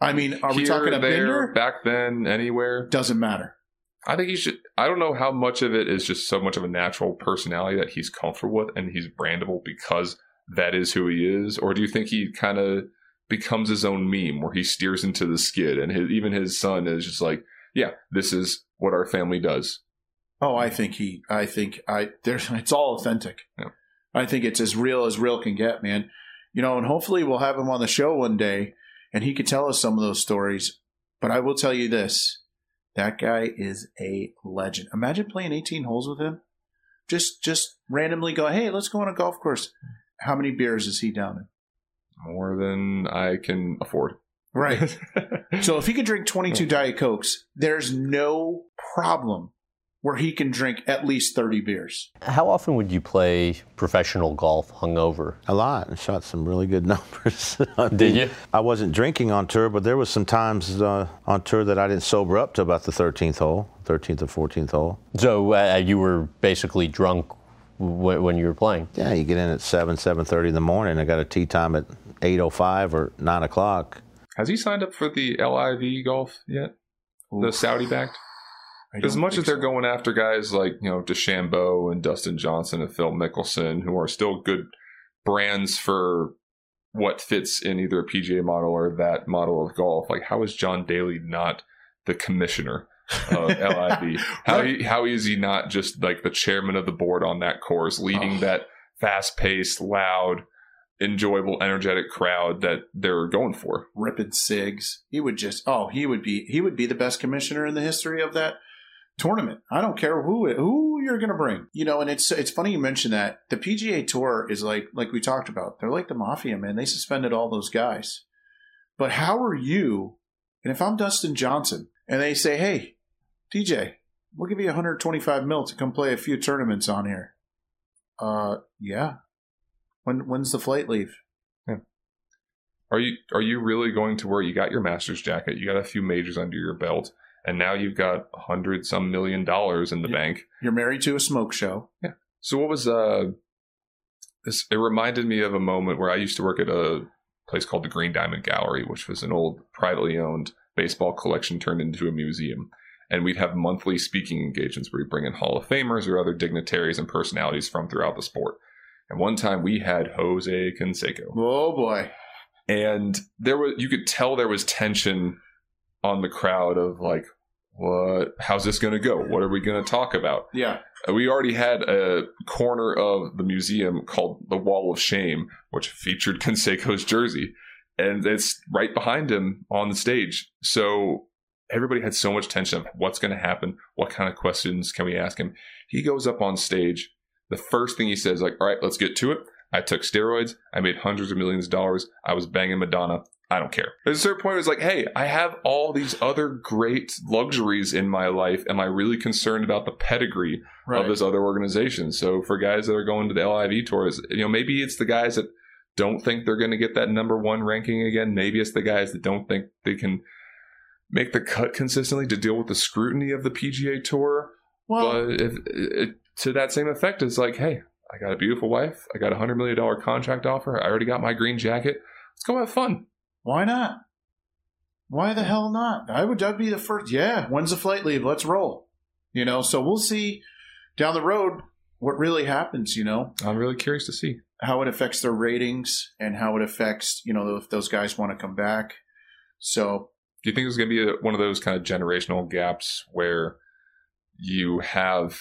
I mean, are we talking a there, bender? back then, anywhere. Doesn't matter. I think he should. I don't know how much of it is just so much of a natural personality that he's comfortable with and he's brandable because that is who he is, or do you think he kind of becomes his own meme where he steers into the skid and his, even his son is just like, yeah, this is what our family does. Oh, I think he. I think I. There's. (laughs) It's all authentic. Yeah. I think it's as real as real can get, man. You know, and hopefully we'll have him on the show one day, and he could tell us some of those stories. But I will tell you this: that guy is a legend. Imagine playing 18 holes with him. Just, just randomly go. Hey, let's go on a golf course. How many beers is he down in? More than I can afford. Right. (laughs) so if he could drink 22 Diet Cokes, there's no problem where he can drink at least 30 beers. How often would you play professional golf hungover? A lot. and shot some really good (laughs) numbers. Did you? I wasn't drinking on tour, but there was some times uh, on tour that I didn't sober up to about the 13th hole, 13th or 14th hole. So uh, you were basically drunk w- when you were playing. Yeah, you get in at 7, 7.30 in the morning. I got a tee time at 8.05 or 9 o'clock. Has he signed up for the LIV golf yet? The Saudi backed? I As much as they're so. going after guys like, you know, DeChambeau and Dustin Johnson and Phil Mickelson, who are still good brands for what fits in either a PGA model or that model of golf, like how is John Daly not the commissioner of (laughs) LIV? How Right. how is he not just like the chairman of the board on that course, leading Oh. that fast paced, loud, enjoyable, energetic crowd that they're going for? ripping cigs. He would just oh, he would be he would be the best commissioner in the history of that tournament. I don't care who who you're going to bring. You know, and it's it's funny you mention that. The PGA Tour is like like we talked about. They're like the mafia, man. They suspended all those guys. But how are you? And if I'm Dustin Johnson and they say, "Hey, DJ, we'll give you 125 mil to come play a few tournaments on here." Uh, yeah. When when's the flight leave? Are you are you really going to where you got your master's jacket, you got a few majors under your belt, and now you've got a hundred some million dollars in the Yeah. bank? You're married to a smoke show. Yeah. So what was uh this it reminded me of a moment where I used to work at a place called the Green Diamond Gallery, which was an old privately owned baseball collection turned into a museum. And we'd have monthly speaking engagements where we bring in Hall of Famers or other dignitaries and personalities from throughout the sport. And one time we had Jose Canseco. Oh boy. and there was you could tell there was tension on the crowd of like what how's this going to go what are we going to talk about Yeah. Uh, we already had a corner of the museum called the wall of shame which featured (laughs) Canseco's jersey and it's right behind him on the stage so everybody had so much tension of what's going to happen what kind of questions can we ask him he goes up on stage the first thing he says like all right let's get to it I took steroids. I made hundreds of millions of dollars. I was banging Madonna. I don't care. At a certain point, it was like, hey, I have all these other great luxuries in my life. Am I really concerned about the pedigree Right. of this other organization? So for guys that are going to the LIV tours, you know, maybe it's the guys that don't think they're going to get that number one ranking again. Maybe it's the guys that don't think they can make the cut consistently to deal with the scrutiny of the PGA Tour. well, But if, it, to that same effect, it's like, hey, I got a beautiful wife. I got a hundred million dollar contract offer. I already got my green jacket. Let's go have fun. Why not? Why the hell not? I would I'd be the first. Yeah, when's the flight leave? Let's roll. You know, so we'll see down the road what really happens. You know, I'm really curious to see. how it affects their ratings and how it affects you know if those guys want to come back. So Do you think there's going to be a, one of those kind of generational gaps where you have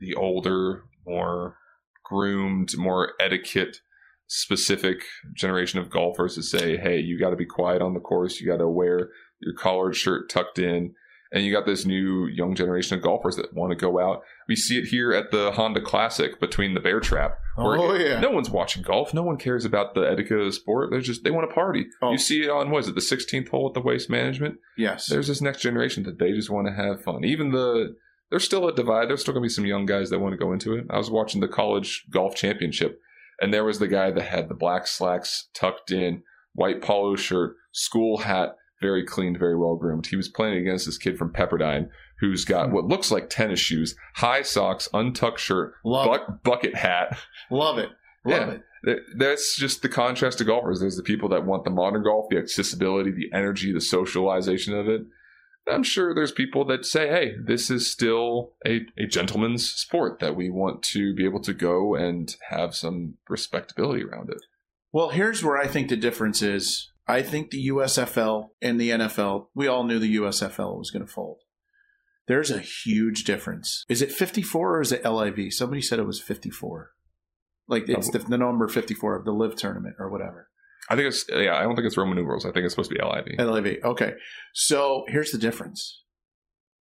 the older, more groomed, more etiquette specific generation of golfers to say, hey, you got to be quiet on the course. You got to wear your collared shirt tucked in. And you got this new young generation of golfers that want to go out. We see it here at the Honda Classic between the Bear Trap. where Oh, yeah. No one's watching golf. No one cares about the etiquette of the sport. They're just they want to party. Oh. You see it on what is it the 16th hole at the Waste Management? yes, There's this next generation that they just want to have fun. Even the there's still a divide. There's still gonna be some young guys that want to go into it. I was watching the college golf championship, and there was the guy that had the black slacks tucked in, white polo shirt, school hat, very cleaned, very well groomed. He was playing against this kid from Pepperdine who's got what looks like tennis shoes, high socks, untucked shirt, buck, bucket hat. love it, love Yeah. it. That's just the contrast to golfers. There's the people that want the modern golf, the accessibility, the energy, the socialization of it. I'm sure there's people that say, hey, this is still a, a gentleman's sport that we want to be able to go and have some respectability around it. Well, here's where I think the difference is. I think the USFL and the NFL, we all knew the USFL was going to fold. There's a huge difference. Is it 54 or is it LIV? Somebody said it was 54. Like it's uh, the, the number 54 of the LIV tournament or whatever. I think it's, yeah, I don't think it's Roman numerals. I think it's supposed to be LIV. LIV. Okay. So here's the difference.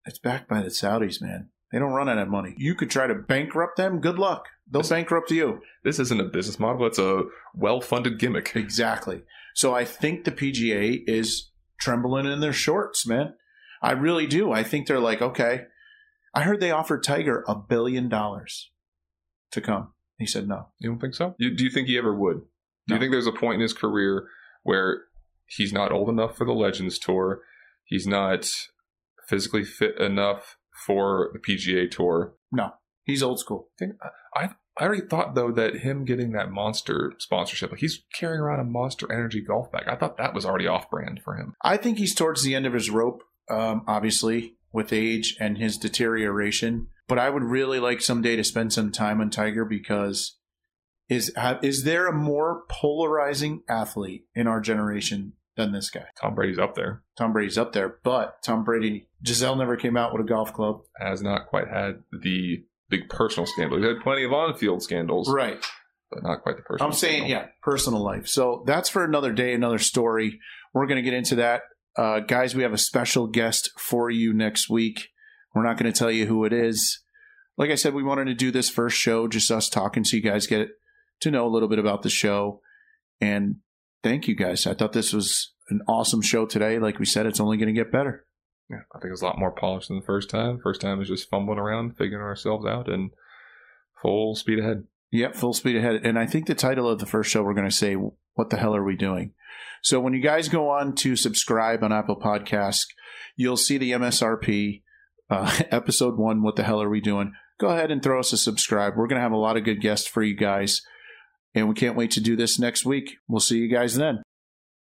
It's backed by the Saudis, man. They don't run out of money. You could try to bankrupt them. Good luck. They'll bankrupt you. This isn't a business model, it's a well funded gimmick. Exactly. So I think the PGA is trembling in their shorts, man. I really do. I think they're like, okay. I heard they offered Tiger a billion dollars to come. He said no. You don't think so? You, do you think he ever would? Do No. you think there's a point in his career where he's not old enough for the Legends Tour? He's not physically fit enough for the PGA Tour. No. He's old school. I think I I already thought though that him getting that Monster sponsorship, like he's carrying around a Monster Energy golf bag. I thought that was already off brand for him. I think he's towards the end of his rope, um, obviously, with age and his deterioration. But I would really like someday to spend some time on Tiger because is is there a more polarizing athlete in our generation than this guy? Tom Brady's up there, Tom Brady's up there, but Tom Brady, Gisele never came out with a golf club. has not quite had the big personal scandal. He's had plenty of on-field scandals, Right. but not quite the personal. I'm saying, scandal. yeah, personal life. So that's for another day, another story. We're going to get into that. Uh, guys, we have a special guest for you next week. We're not going to tell you who it is. Like I said, we wanted to do this first show, just us talking, so you guys get to know a little bit about the show. And thank you guys. I thought this was an awesome show today. Like we said, it's only going to get better. Yeah, I think it's a lot more polished than the first time. First time was just fumbling around, figuring ourselves out, and full speed ahead. Yep, full speed ahead. And I think the title of the first show we're going to say, "What the hell are we doing?" So when you guys go on to subscribe on Apple Podcasts, you'll see the MSRP uh, (laughs) episode one. What the hell are we doing? Go ahead and throw us a subscribe. We're going to have a lot of good guests for you guys, and we can't wait to do this next week. We'll see you guys then.